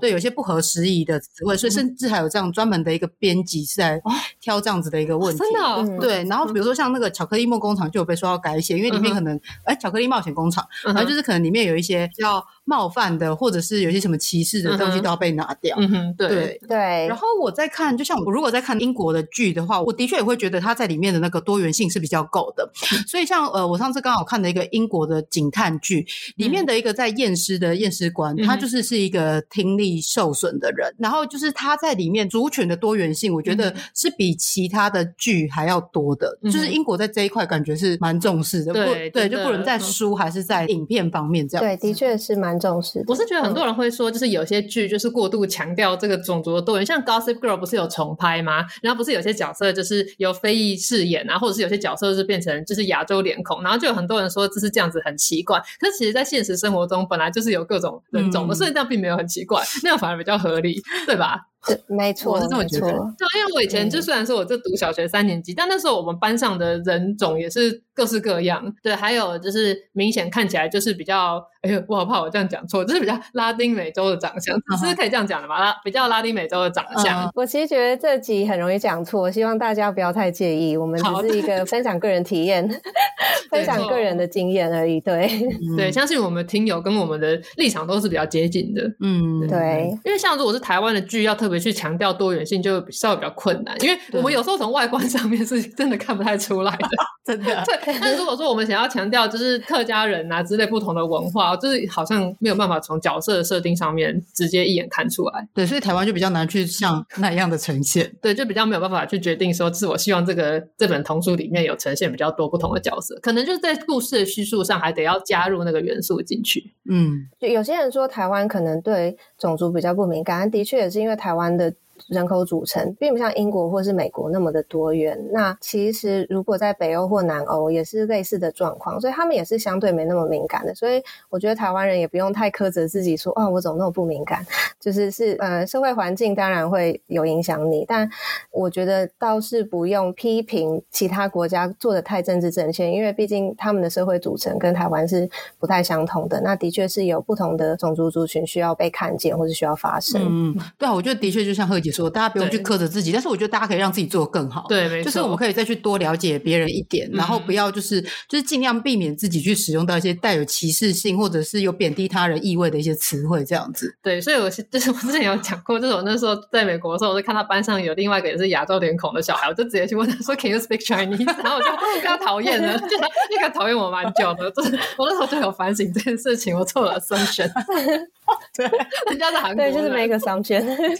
对有些不合时宜的词汇，所以甚至还有这样专门的一个编辑是在挑这样子的一个问题。真的？对。然后比如说像那个巧克力梦工厂就有被说要改写，因为里面可能哎，巧克力冒险工厂，然后就是可能里面有一些叫。冒犯的，或者是有些什么歧视的东西都要被拿掉。嗯哼，对对对。然后我在看，就像我如果在看英国的剧的话，我的确也会觉得它在里面的那个多元性是比较够的。所以像呃，我上次刚好看的一个英国的警探剧，里面的一个在验尸的验尸官，他就是是一个听力受损的人。然后就是他在里面族群的多元性，我觉得是比其他的剧还要多的。就是英国在这一块感觉是蛮重视的。对对，就不能在书还是在影片方面这样。对，的确是蛮。重视，我是觉得很多人会说，就是有些剧就是过度强调这个种族的多元，像《Gossip Girl》不是有重拍吗？然后不是有些角色就是由非裔饰演啊，或者是有些角色是变成就是亚洲脸孔，然后就有很多人说这是这样子很奇怪。可是其实，在现实生活中本来就是有各种人种的，所以这样并没有很奇怪，那样反而比较合理，对吧？对，没错，我是这么觉得。对，因为我以前就虽然说我就读小学三年级，但那时候我们班上的人种也是各式各样。对，还有就是明显看起来就是比较，哎呦，我好怕我这样讲错，就是比较拉丁美洲的长相，是可以这样讲的吗？拉比较拉丁美洲的长相。我其实觉得这集很容易讲错，希望大家不要太介意。我们只是一个分享个人体验，分享个人的经验而已。对，对，相信我们听友跟我们的立场都是比较接近的。嗯，对，因为像如果是台湾的剧，要特别去强调多元性就稍微比较困难，因为我们有时候从外观上面是真的看不太出来的，真的。对，但如果说我们想要强调就是客家人啊之类不同的文化，就是好像没有办法从角色的设定上面直接一眼看出来。对，所以台湾就比较难去像那样的呈现。对，就比较没有办法去决定说，是我希望这个这本童书里面有呈现比较多不同的角色，可能就是在故事的叙述上还得要加入那个元素进去。嗯，就有些人说台湾可能对种族比较不敏感，但的确也是因为台湾玩的人口组成并不像英国或是美国那么的多元。那其实如果在北欧或南欧也是类似的状况，所以他们也是相对没那么敏感的。所以我觉得台湾人也不用太苛责自己说，啊我怎么那么不敏感？就是是呃社会环境当然会有影响你，但我觉得倒是不用批评其他国家做的太政治正确，因为毕竟他们的社会组成跟台湾是不太相同的。那的确是有不同的种族族群需要被看见或是需要发声。嗯，对啊，我觉得的确就像贺姐说，大家不用去苛责自己，但是我觉得大家可以让自己做得更好。对，没错，就是我们可以再去多了解别人一点，然后不要就是就是尽量避免自己去使用到一些带有歧视性或者是有贬低他人意味的一些词汇，这样子。对，所以我是就是我之前有讲过，就是我那时候在美国的时候，我就看到班上有另外一个也是亚洲脸孔的小孩，我就直接去问他说：“Can you speak Chinese？” 然后我就被他讨厌了，就他应该讨厌我蛮久的。就是我那时候就有反省这件事情，我错了 assumption。对，人家是韩国，对，就是 make assumption。对。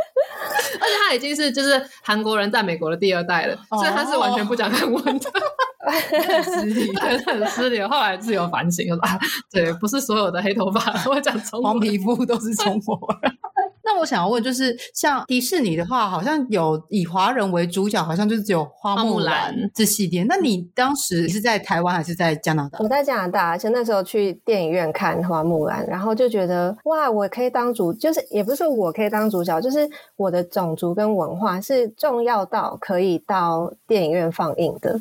而且他已经是就是韩国人在美国的第二代了，所以他是完全不讲韩文的，很失礼，很失礼。后来自由反省，说啊，对，不是所有的黑头发都会讲黄皮肤都是中国人。那我想要问，就是像迪士尼的话，好像有以华人为主角，好像就是只有花木兰这系列。那你当时是在台湾还是在加拿大？我在加拿大，而且那时候去电影院看花木兰，然后就觉得哇，我可以当主，就是也不是说我可以当主角，就是我的种族跟文化是重要到可以到电影院放映的。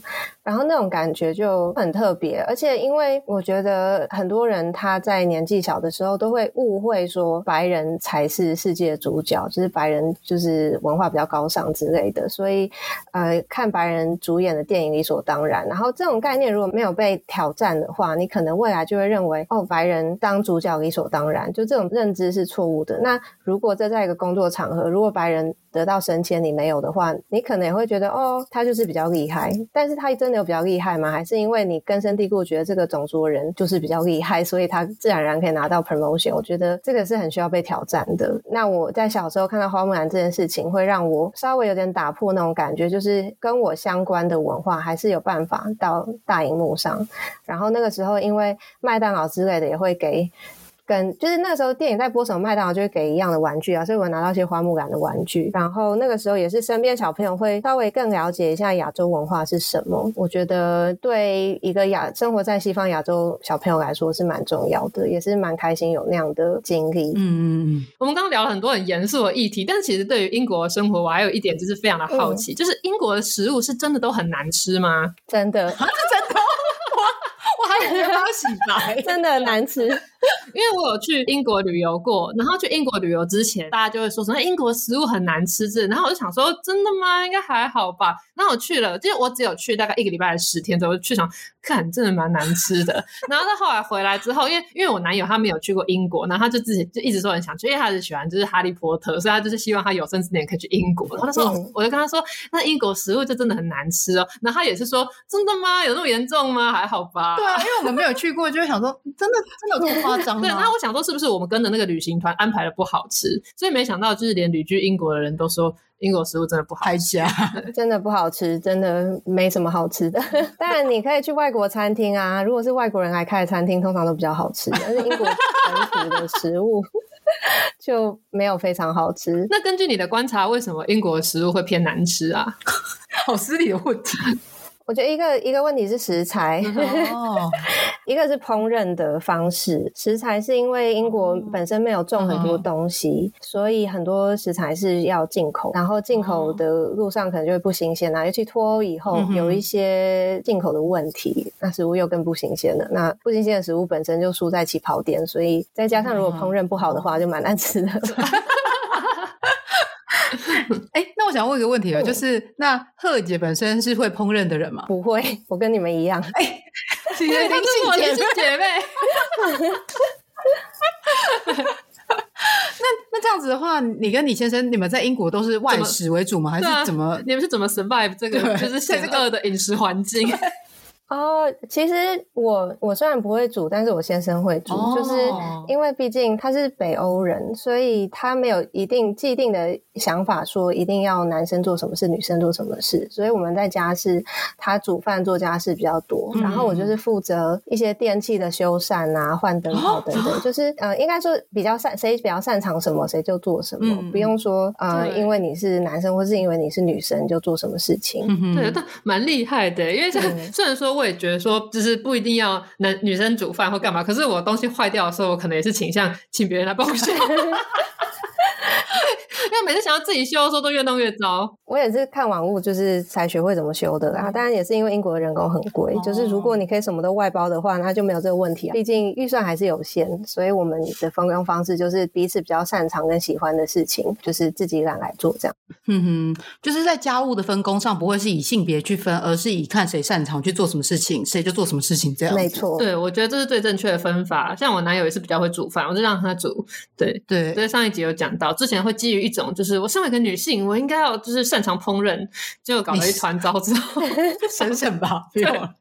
然后那种感觉就很特别，而且因为我觉得很多人他在年纪小的时候都会误会说白人才是世界主角，就是白人就是文化比较高尚之类的，所以呃看白人主演的电影理所当然。然后这种概念如果没有被挑战的话，你可能未来就会认为哦白人当主角理所当然，就这种认知是错误的。那如果这在一个工作场合，如果白人得到升迁，你没有的话，你可能也会觉得哦，他就是比较厉害。但是他真的有比较厉害吗？还是因为你根深蒂固觉得这个种族人就是比较厉害，所以他自然而然可以拿到 promotion？我觉得这个是很需要被挑战的。那我在小时候看到花木兰这件事情，会让我稍微有点打破那种感觉，就是跟我相关的文化还是有办法到大荧幕上。然后那个时候，因为麦当劳之类的也会给。跟就是那个时候电影在播什么，麦当劳就会给一样的玩具啊，所以我拿到一些花木兰的玩具。然后那个时候也是身边小朋友会稍微更了解一下亚洲文化是什么。我觉得对一个亚生活在西方亚洲小朋友来说是蛮重要的，也是蛮开心有那样的经历。嗯嗯嗯。我们刚刚聊了很多很严肃的议题，但其实对于英国的生活，我还有一点就是非常的好奇，嗯、就是英国的食物是真的都很难吃吗？真的，真的。我还以为要洗白，真的很难吃。因为我有去英国旅游过，然后去英国旅游之前，大家就会说什么英国食物很难吃，这然后我就想说，真的吗？应该还好吧。那我去了，就是我只有去大概一个礼拜的十天左右，去想看真的蛮难吃的。然后他后来回来之后，因为因为我男友他没有去过英国，然后他就自己就一直说很想去，因为他是喜欢就是哈利波特，所以他就是希望他有生之年可以去英国。然后他说，嗯、我就跟他说，那英国食物就真的很难吃哦。然后他也是说，真的吗？有那么严重吗？还好吧。对啊，因为我们没有去过，就会想说，真的真的有这 么夸张吗？对，那我想说，是不是我们跟的那个旅行团安排的不好吃？所以没想到，就是连旅居英国的人都说英国食物真的不好吃，真的不好吃，真的没什么好吃的。当然，你可以去外国餐厅啊，如果是外国人来开的餐厅，通常都比较好吃。但是英国本土的食物就没有非常好吃。那根据你的观察，为什么英国的食物会偏难吃啊？好失礼的问题。我觉得一个一个问题是食材，哦、一个是烹饪的方式。食材是因为英国本身没有种很多东西，哦、所以很多食材是要进口。然后进口的路上可能就会不新鲜啊，尤其脱欧以后有一些进口的问题，嗯、那食物又更不新鲜了。那不新鲜的食物本身就输在起跑点，所以再加上如果烹饪不好的话，就蛮难吃的。我想问一个问题啊，就是那贺姐本身是会烹饪的人吗？不会，我跟你们一样。哎，姐妹，姐妹。那那这样子的话，你跟你先生，你们在英国都是外食为主吗？还是怎么？你们是怎么 survive 这个就是险恶的饮食环境？哦，oh, 其实我我虽然不会煮，但是我先生会煮，oh. 就是因为毕竟他是北欧人，所以他没有一定既定的想法，说一定要男生做什么事，女生做什么事。所以我们在家是他煮饭做家事比较多，嗯、然后我就是负责一些电器的修缮啊、换灯泡等等，oh. 就是呃，应该说比较擅谁比较擅长什么，谁就做什么，嗯、不用说呃，因为你是男生或是因为你是女生就做什么事情。嗯、对，但蛮厉害的，因为这 虽然说。我也觉得说，就是不一定要男女生煮饭或干嘛。可是我东西坏掉的时候，我可能也是倾向请别人来帮我修。因为每次想要自己修的时候，都越弄越糟。我也是看网物，就是才学会怎么修的啦。当然也是因为英国的人工很贵，哦、就是如果你可以什么都外包的话，那就没有这个问题啊。毕竟预算还是有限，所以我们的分工方式就是彼此比较擅长跟喜欢的事情，就是自己揽来做这样。嗯哼，就是在家务的分工上，不会是以性别去分，而是以看谁擅长去做什么事情，谁就做什么事情这样。没错，对，我觉得这是最正确的分法。像我男友也是比较会煮饭，我就让他煮。对对，所以上一集有讲到，之前会基于一种就是我身为一个女性，我应该要就是擅长烹饪。结果搞了一团糟之后，省省吧，不用了。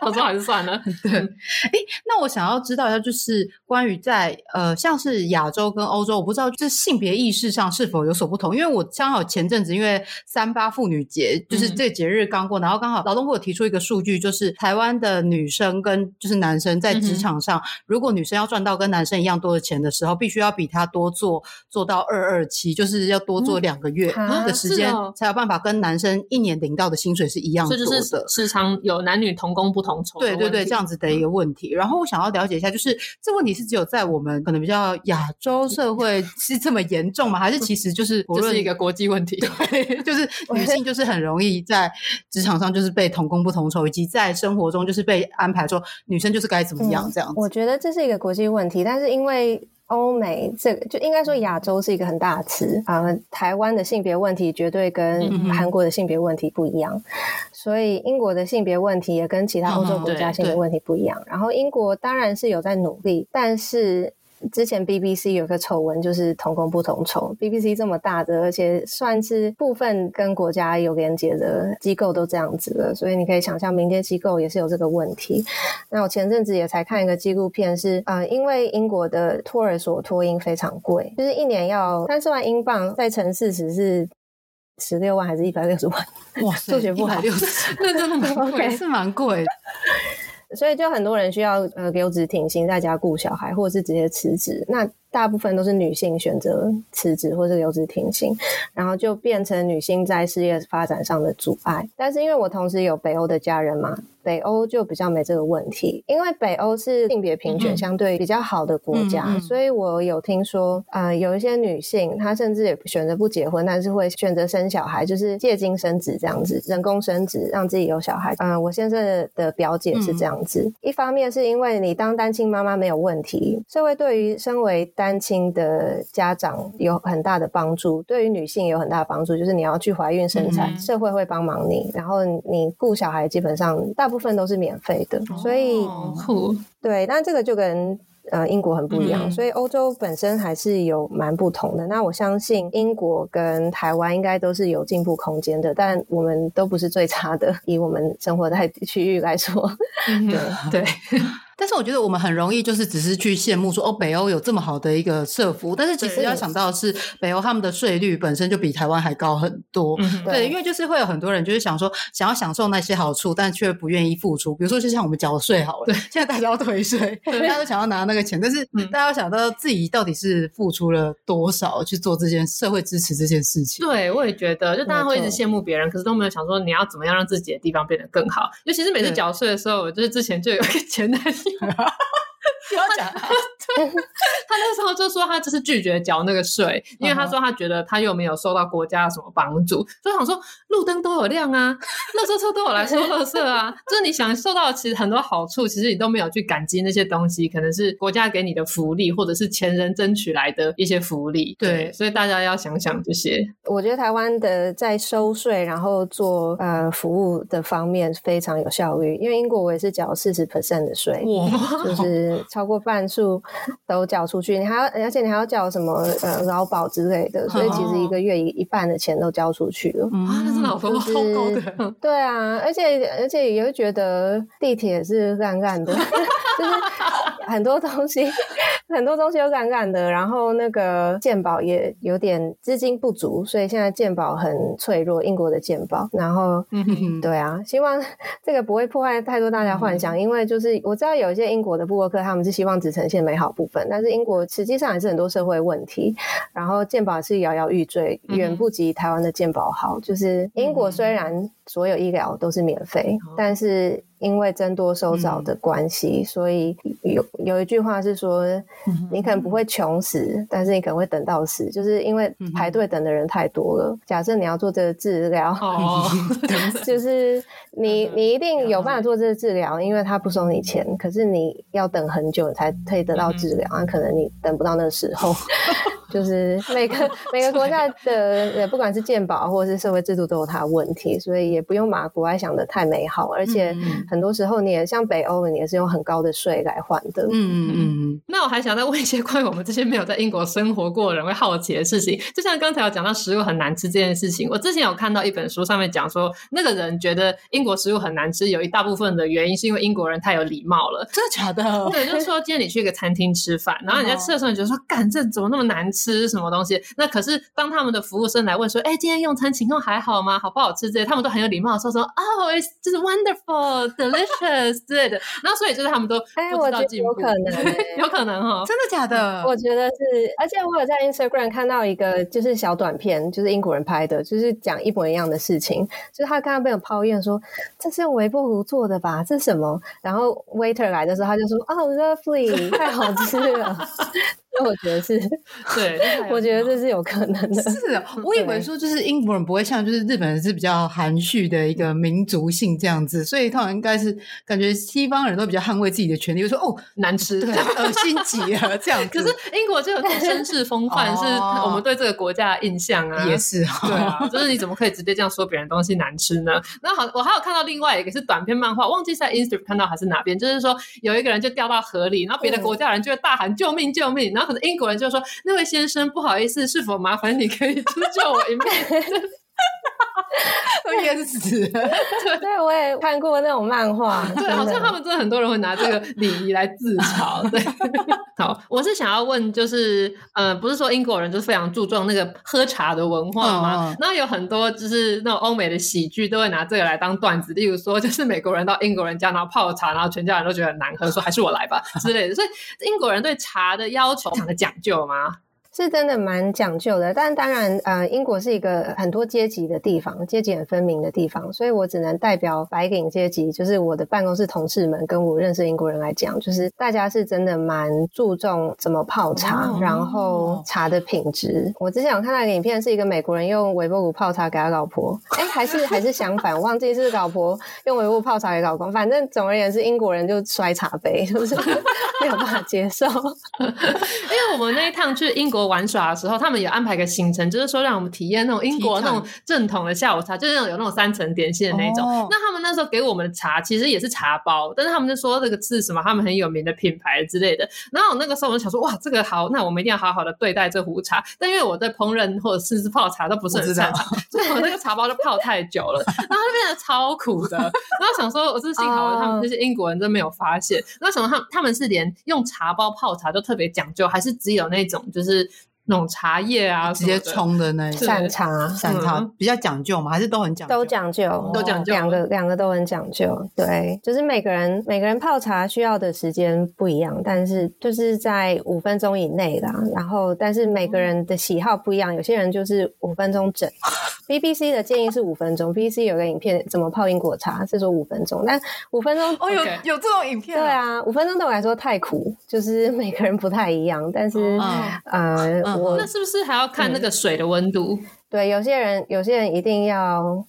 我说还是算了。对，哎，那我想要知道一下，就是关于在呃，像是亚洲跟欧洲，我不知道这性别意识上是否有所不同。因为我刚好前阵子因为三八妇女节，就是这个节日刚过，嗯、然后刚好劳动部有提出一个数据，就是台湾的女生跟就是男生在职场上，嗯、如果女生要赚到跟男生一样多的钱的时候，必须要比他多做做到二二七，就是要多做两个月的时间，嗯、才有办法跟男生一年领到的薪水是一样多的。这就是时常有男女同工不同酬，对对对，这样子的一个问题。嗯、然后我想要了解一下，就是这问题是只有在我们可能比较亚洲社会 是这么严重吗？还是其实就是这是一个国际问题？对，就是女性就是很容易在职场上就是被同工不同酬，以及在生活中就是被安排说女生就是该怎么样这样子。我觉得这是一个国际问题，但是因为。欧美这个就应该说亚洲是一个很大的词啊，呃，台湾的性别问题绝对跟韩国的性别问题不一样，嗯、所以英国的性别问题也跟其他欧洲国家性别问题不一样。嗯、然后英国当然是有在努力，但是之前 BBC 有个丑闻，就是同工不同酬。BBC 这么大的，而且算是部分跟国家有连接的机构都这样子了，所以你可以想象民间机构也是有这个问题。那我前阵子也才看一个纪录片是，是呃，因为英国的托儿所托婴非常贵，就是一年要三十万英镑，再乘四十是十六万还是一百六十万？哇，数学不好，六十，那真的蛮贵. 是蛮贵的。所以就很多人需要呃留职停薪，在家顾小孩，或者是直接辞职。那大部分都是女性选择辞职或是留职停薪，然后就变成女性在事业发展上的阻碍。但是因为我同时有北欧的家人嘛，北欧就比较没这个问题，因为北欧是性别平权相对比较好的国家，嗯、所以我有听说，呃，有一些女性她甚至也选择不结婚，但是会选择生小孩，就是借精生子这样子，人工生殖让自己有小孩。嗯、呃，我先生的表姐是这样子，嗯、一方面是因为你当单亲妈妈没有问题，社会对于身为单单亲的家长有很大的帮助，对于女性有很大的帮助，就是你要去怀孕生产，嗯、社会会帮忙你，然后你雇小孩基本上大部分都是免费的，哦、所以酷。对，但这个就跟呃英国很不一样，嗯、所以欧洲本身还是有蛮不同的。那我相信英国跟台湾应该都是有进步空间的，但我们都不是最差的，以我们生活在 区域来说，嗯、对。对。但是我觉得我们很容易就是只是去羡慕说哦，北欧有这么好的一个社福，但是其实要想到的是北欧他们的税率本身就比台湾还高很多。嗯、对，对，因为就是会有很多人就是想说想要享受那些好处，但却不愿意付出。比如说就像我们缴税好了，对，现在大家要退税，大家都想要拿那个钱，但是大家要想到自己到底是付出了多少去做这件社会支持这件事情。对，我也觉得，就大家会一直羡慕别人，可是都没有想说你要怎么样让自己的地方变得更好。尤其是每次缴税的时候，我就是之前就有一个前男 友。不要讲。他那时候就说他就是拒绝缴那个税，因为他说他觉得他又没有受到国家什么帮助，所以想说路灯都有亮啊，垃圾车都有来收垃圾啊，就是你享受到其实很多好处，其实你都没有去感激那些东西，可能是国家给你的福利，或者是前人争取来的一些福利。对，所以大家要想想这些。我觉得台湾的在收税然后做呃服务的方面非常有效率，因为英国我也是缴四十 percent 的税，哇，就是超过半数。都缴出去，你还要，而且你还要缴什么呃劳保之类的，所以其实一个月一一半的钱都交出去了。啊，那是老公好高的。对啊，而且而且也会觉得地铁是烂烂的，就是很多东西很多东西都烂烂的，然后那个健保也有点资金不足，所以现在健保很脆弱，英国的健保。然后，对啊，希望这个不会破坏太多大家幻想，因为就是我知道有一些英国的布洛克，他们是希望只呈现美好部分，但是英国实际上还是很多社会问题，然后健保是摇摇欲坠，远不及台湾的健保好。就是英国虽然所有医疗都是免费，但是。因为增多收少的关系，嗯、所以有有一句话是说，你可能不会穷死，嗯、但是你可能会等到死，就是因为排队等的人太多了。嗯、假设你要做这个治疗，哦、就是你你一定有办法做这个治疗，因为他不收你钱，可是你要等很久才可以得到治疗，啊、可能你等不到那个时候。就是每个每个国家的，不管是健保或者是社会制度都有它的问题，所以也不用把国外想的太美好。而且很多时候你也像北欧，你也是用很高的税来换的。嗯嗯嗯。那我还想再问一些关于我们这些没有在英国生活过的人会好奇的事情，就像刚才有讲到食物很难吃这件事情，我之前有看到一本书上面讲说，那个人觉得英国食物很难吃，有一大部分的原因是因为英国人太有礼貌了。真的假的？对，就是说今天你去一个餐厅吃饭，然后你在吃的时候你觉得说，干这怎么那么难吃？吃什么东西？那可是当他们的服务生来问说：“哎、欸，今天用餐情况还好吗？好不好吃？”这些他们都很有礼貌的说：“说哦，就是 wonderful, delicious 之类的。”然后所以就是他们都哎，我觉得有可能，有可能哈，真的假的？我觉得是，而且我有在 Instagram 看到一个就是小短片，就是英国人拍的，就是讲一模一样的事情。就是他刚刚被我抛怨说：“这是用微波炉做的吧？这是什么？”然后 waiter 来的时候，他就说：“哦，lovely，太好吃了。”我觉得是，对，我觉得这是有可能的。是，我以为说就是英国人不会像就是日本人是比较含蓄的一个民族性这样子，所以他们应该是感觉西方人都比较捍卫自己的权利，就说哦难吃，对，恶心极了这样。可是英国就有绅士风范，是我们对这个国家的印象啊，也是，对啊，就是你怎么可以直接这样说别人东西难吃呢？那好，我还有看到另外一个是短篇漫画，忘记在 Instagram 看到还是哪边，就是说有一个人就掉到河里，然后别的国家人就会大喊救命救命，然后可能英国人就说那位先生不好意思，是否麻烦你可以 出救我一命？都淹死了。对，我也看过那种漫画。对，好像他们真的很多人会拿这个礼仪来自嘲。对，好，我是想要问，就是，呃，不是说英国人就是非常注重那个喝茶的文化吗？那、嗯、有很多就是那种欧美的喜剧都会拿这个来当段子，例如说，就是美国人到英国人家然后泡茶，然后全家人都觉得很难喝，说还是我来吧之类的。所以英国人对茶的要求非常的讲究吗？是真的蛮讲究的，但当然，呃，英国是一个很多阶级的地方，阶级很分明的地方，所以我只能代表白领阶级，就是我的办公室同事们跟我认识英国人来讲，就是大家是真的蛮注重怎么泡茶，哦、然后茶的品质。我之前有看到一个影片，是一个美国人用微波炉泡茶给他老婆，哎，还是还是相反，我忘记是老婆用微波泡茶给老公，反正总而言之，英国人就摔茶杯，就是 没有办法接受。因为我们那一趟去英国。玩耍的时候，他们有安排个行程，就是说让我们体验那种英国那种正统的下午茶，就是那种有那种三层点心的那种。哦、那他们那时候给我们的茶其实也是茶包，但是他们就说这个是什么，他们很有名的品牌之类的。然后那个时候我就想说，哇，这个好，那我们一定要好好的对待这壶茶。但因为我在烹饪或者是泡茶都不是很擅长，所以我那个茶包就泡太久了，然后就变得超苦的。然后想说，我是幸好他们这些英国人都没有发现。那想到他们他们是连用茶包泡茶都特别讲究，还是只有那种就是。那种茶叶啊，直接冲的那种散茶，散茶比较讲究嘛，还是都很讲究？都讲究，都讲究，两个两个都很讲究。对，就是每个人每个人泡茶需要的时间不一样，但是就是在五分钟以内啦。然后，但是每个人的喜好不一样，有些人就是五分钟整。BBC 的建议是五分钟，BBC 有个影片怎么泡英国茶是说五分钟，但五分钟哦有有这种影片？对啊，五分钟对我来说太苦，就是每个人不太一样，但是呃。我那是不是还要看那个水的温度？嗯，对，有些人有些人一定要。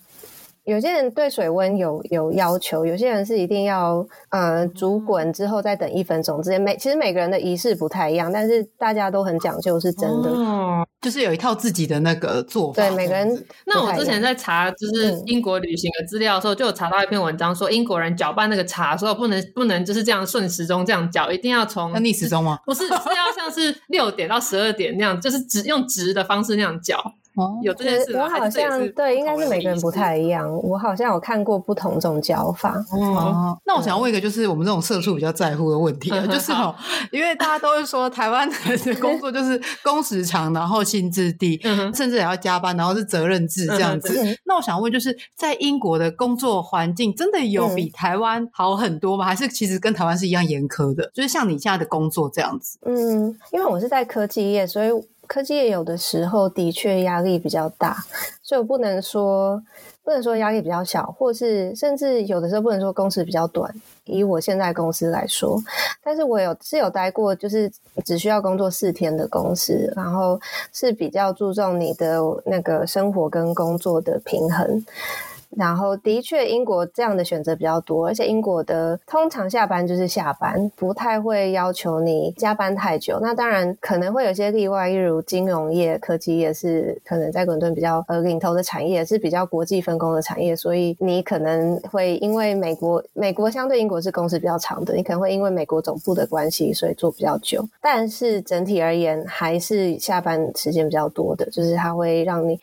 有些人对水温有有要求，有些人是一定要呃煮滚之后再等一分钟之间。每其实每个人的仪式不太一样，但是大家都很讲究，是真的。哦，就是有一套自己的那个做法。对，每个人。那我之前在查就是英国旅行的资料的时候，嗯、就有查到一篇文章说，英国人搅拌那个茶的时候不能不能就是这样顺时钟这样搅，一定要从逆时钟吗？不是，是要像是六点到十二点那样，就是直用直的方式那样搅。哦，有这件事，我好像对，应该是每个人不太一样。我好像有看过不同种教法。哦，那我想问一个，就是我们这种社畜比较在乎的问题，就是哦，因为大家都会说台湾的 工作就是工时长，然后薪资低，甚至也要加班，然后是责任制这样子。那我想问，就是在英国的工作环境真的有比台湾好很多吗？还是其实跟台湾是一样严苛的？就是像你现在的工作这样子。嗯，因为我是在科技业，所以。科技业有的时候的确压力比较大，所以我不能说不能说压力比较小，或是甚至有的时候不能说工时比较短。以我现在公司来说，但是我有是有待过，就是只需要工作四天的公司，然后是比较注重你的那个生活跟工作的平衡。然后的确，英国这样的选择比较多，而且英国的通常下班就是下班，不太会要求你加班太久。那当然可能会有些例外，例如金融业、科技业是可能在伦敦比较呃领头的产业，是比较国际分工的产业，所以你可能会因为美国美国相对英国是工时比较长的，你可能会因为美国总部的关系，所以做比较久。但是整体而言，还是下班时间比较多的，就是它会让你。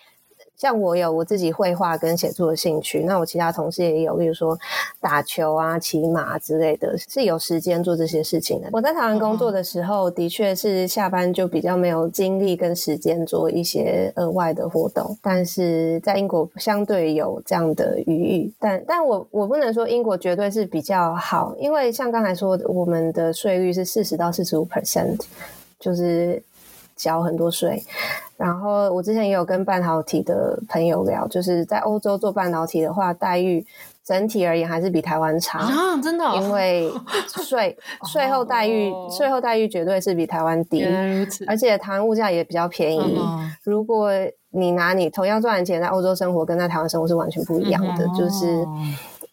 像我有我自己绘画跟写作的兴趣，那我其他同事也有，例如说打球啊、骑马之类的，是有时间做这些事情的。我在台湾工作的时候，的确是下班就比较没有精力跟时间做一些额外的活动，但是在英国相对有这样的余裕。但但我我不能说英国绝对是比较好，因为像刚才说的，我们的税率是四十到四十五 percent，就是缴很多税。然后我之前也有跟半导体的朋友聊，就是在欧洲做半导体的话，待遇整体而言还是比台湾差啊，真的、哦，因为 税税后待遇税、哦、后待遇绝对是比台湾低，而且台湾物价也比较便宜。嗯、如果你拿你同样赚的钱在欧洲生活，跟在台湾生活是完全不一样的，嗯、就是。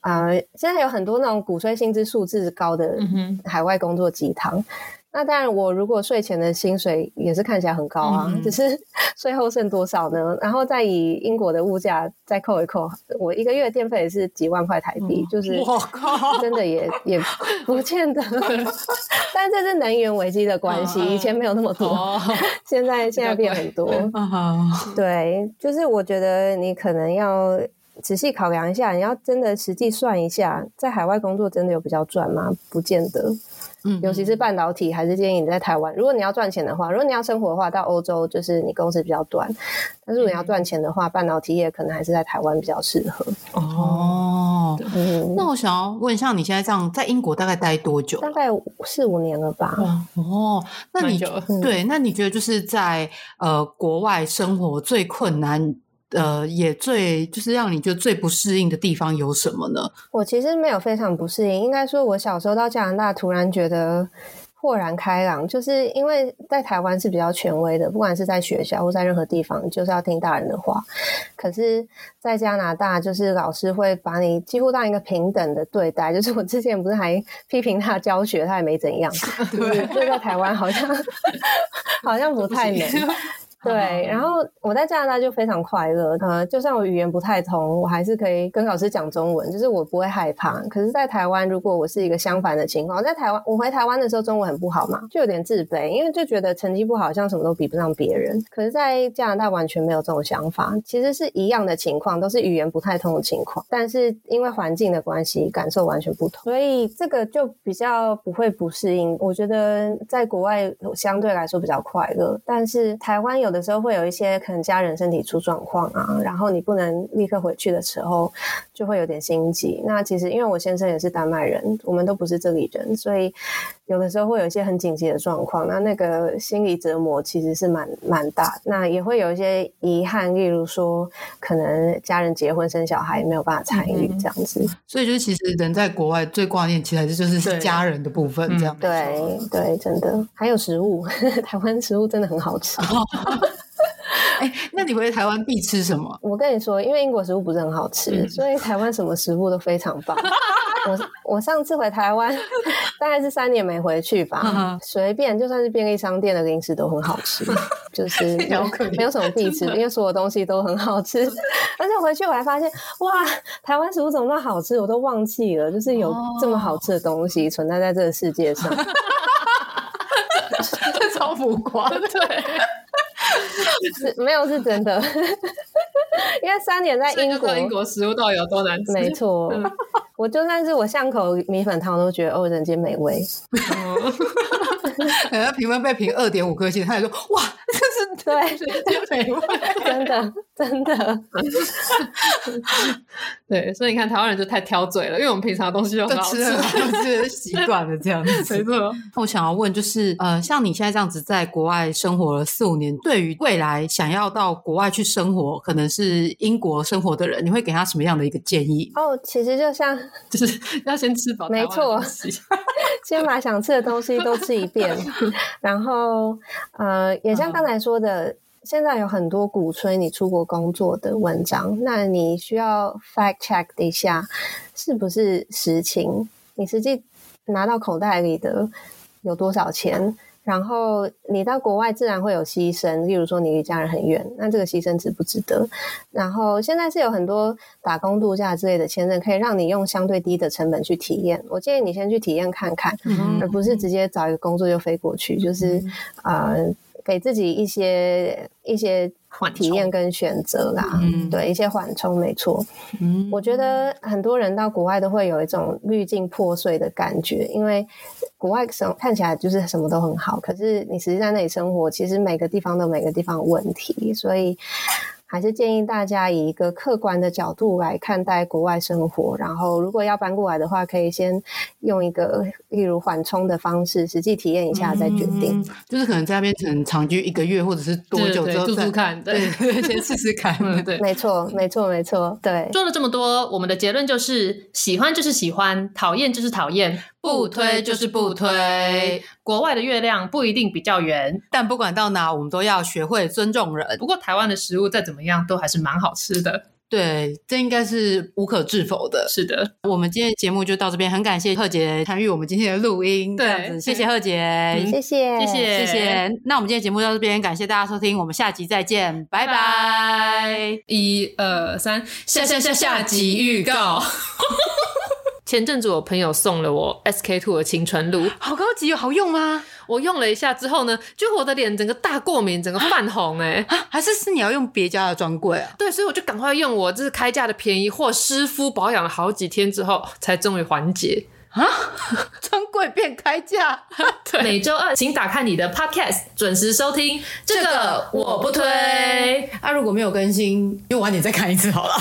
呃，现在有很多那种鼓吹薪资数字高的海外工作鸡汤。嗯、那当然，我如果税前的薪水也是看起来很高啊，嗯、只是 税后剩多少呢？然后再以英国的物价再扣一扣，我一个月电费也是几万块台币，嗯、就是我靠，真的也也 不见得。但这是能源危机的关系，以前没有那么多，哦、现在现在变很多。嗯、对，就是我觉得你可能要。仔细考量一下，你要真的实际算一下，在海外工作真的有比较赚吗？不见得。嗯，尤其是半导体，还是建议你在台湾。如果你要赚钱的话，如果你要生活的话，到欧洲就是你工时比较短。但是如果你要赚钱的话，半导体业可能还是在台湾比较适合。哦，嗯，那我想要问一下，你现在这样在英国大概待多久？大概四五年了吧。哦，那你对，那你觉得就是在呃国外生活最困难？呃，也最就是让你觉得最不适应的地方有什么呢？我其实没有非常不适应，应该说，我小时候到加拿大，突然觉得豁然开朗，就是因为在台湾是比较权威的，不管是在学校或在任何地方，就是要听大人的话。可是，在加拿大，就是老师会把你几乎当一个平等的对待。就是我之前不是还批评他教学，他也没怎样。对，就在台湾好像 好像不太能。对，然后我在加拿大就非常快乐。呃，就算我语言不太通，我还是可以跟老师讲中文，就是我不会害怕。可是，在台湾，如果我是一个相反的情况，在台湾，我回台湾的时候中文很不好嘛，就有点自卑，因为就觉得成绩不好，像什么都比不上别人。可是，在加拿大完全没有这种想法，其实是一样的情况，都是语言不太通的情况，但是因为环境的关系，感受完全不同，所以这个就比较不会不适应。我觉得在国外相对来说比较快乐，但是台湾有。有的时候会有一些可能家人身体出状况啊，然后你不能立刻回去的时候，就会有点心急。那其实因为我先生也是丹麦人，我们都不是这里人，所以有的时候会有一些很紧急的状况，那那个心理折磨其实是蛮蛮大。那也会有一些遗憾，例如说可能家人结婚生小孩没有办法参与这样子。所以就是其实人在国外最挂念其实还是就是家人的部分这样。对对，真的还有食物，台湾食物真的很好吃。哎、欸，那你回台湾必吃什么？我跟你说，因为英国食物不是很好吃，嗯、所以台湾什么食物都非常棒。我我上次回台湾，大概是三年没回去吧，随、嗯、便就算是便利商店的零食都很好吃，就是没有没有什么必吃，因为所有东西都很好吃。而且回去我还发现，哇，台湾食物怎么那么好吃？我都忘记了，就是有这么好吃的东西存在在这个世界上，超浮夸，对。是没有是真的，因为三年在英国，英国食物到底有多难吃？没错，嗯、我就算是我巷口米粉汤都觉得哦，人间美味。可能评分被评二点五颗星，他也说哇，这是对，人间美味，真的真的。对，所以你看台湾人就太挑嘴了，因为我们平常的东西就很好吃，就是习惯了这样子。没错。我想要问，就是呃，像你现在这样子在国外生活了四五年，对于未来想要到国外去生活，可能是英国生活的人，你会给他什么样的一个建议？哦，其实就像就是要先吃饱，没错，先把想吃的东西都吃一遍，然后呃，也像刚才说的。现在有很多鼓吹你出国工作的文章，那你需要 fact check 一下是不是实情，你实际拿到口袋里的有多少钱，然后你到国外自然会有牺牲，例如说你离家人很远，那这个牺牲值不值得？然后现在是有很多打工度假之类的签证，可以让你用相对低的成本去体验。我建议你先去体验看看，嗯、而不是直接找一个工作就飞过去，就是啊。嗯呃给自己一些一些体验跟选择啦，嗯、对，一些缓冲，没错。嗯，我觉得很多人到国外都会有一种滤镜破碎的感觉，因为国外生看起来就是什么都很好，可是你实际在那里生活，其实每个地方都有每个地方有问题，所以还是建议大家以一个客观的角度来看待国外生活。然后，如果要搬过来的话，可以先用一个例如缓冲的方式，实际体验一下再决定。嗯、就是可能在那边可能长居一个月，或者是多久之后住住看，对，对先试试看。嗯、对，没错，没错，没错。对，说了这么多，我们的结论就是：喜欢就是喜欢，讨厌就是讨厌，不推就是不推。国外的月亮不一定比较圆，但不管到哪，我们都要学会尊重人。不过台湾的食物再怎么样，都还是蛮好吃的。对，这应该是无可置否的。是的，我们今天节目就到这边，很感谢贺杰参与我们今天的录音。对，谢谢贺杰，谢谢，谢谢，谢谢。那我们今天节目到这边，感谢大家收听，我们下集再见，拜拜。一二三，下下下下集预告。前阵子我朋友送了我 SK two 的青春露，好高级哦，好用吗？我用了一下之后呢，就我的脸整个大过敏，整个泛红哎、欸，还是是你要用别家的专柜啊？对，所以我就赶快用我这是开价的便宜货，湿敷保养了好几天之后，才终于缓解啊！专柜变开价，对，每周二请打开你的 Podcast，准时收听。这个我不推，啊，如果没有更新，就晚点再看一次好了。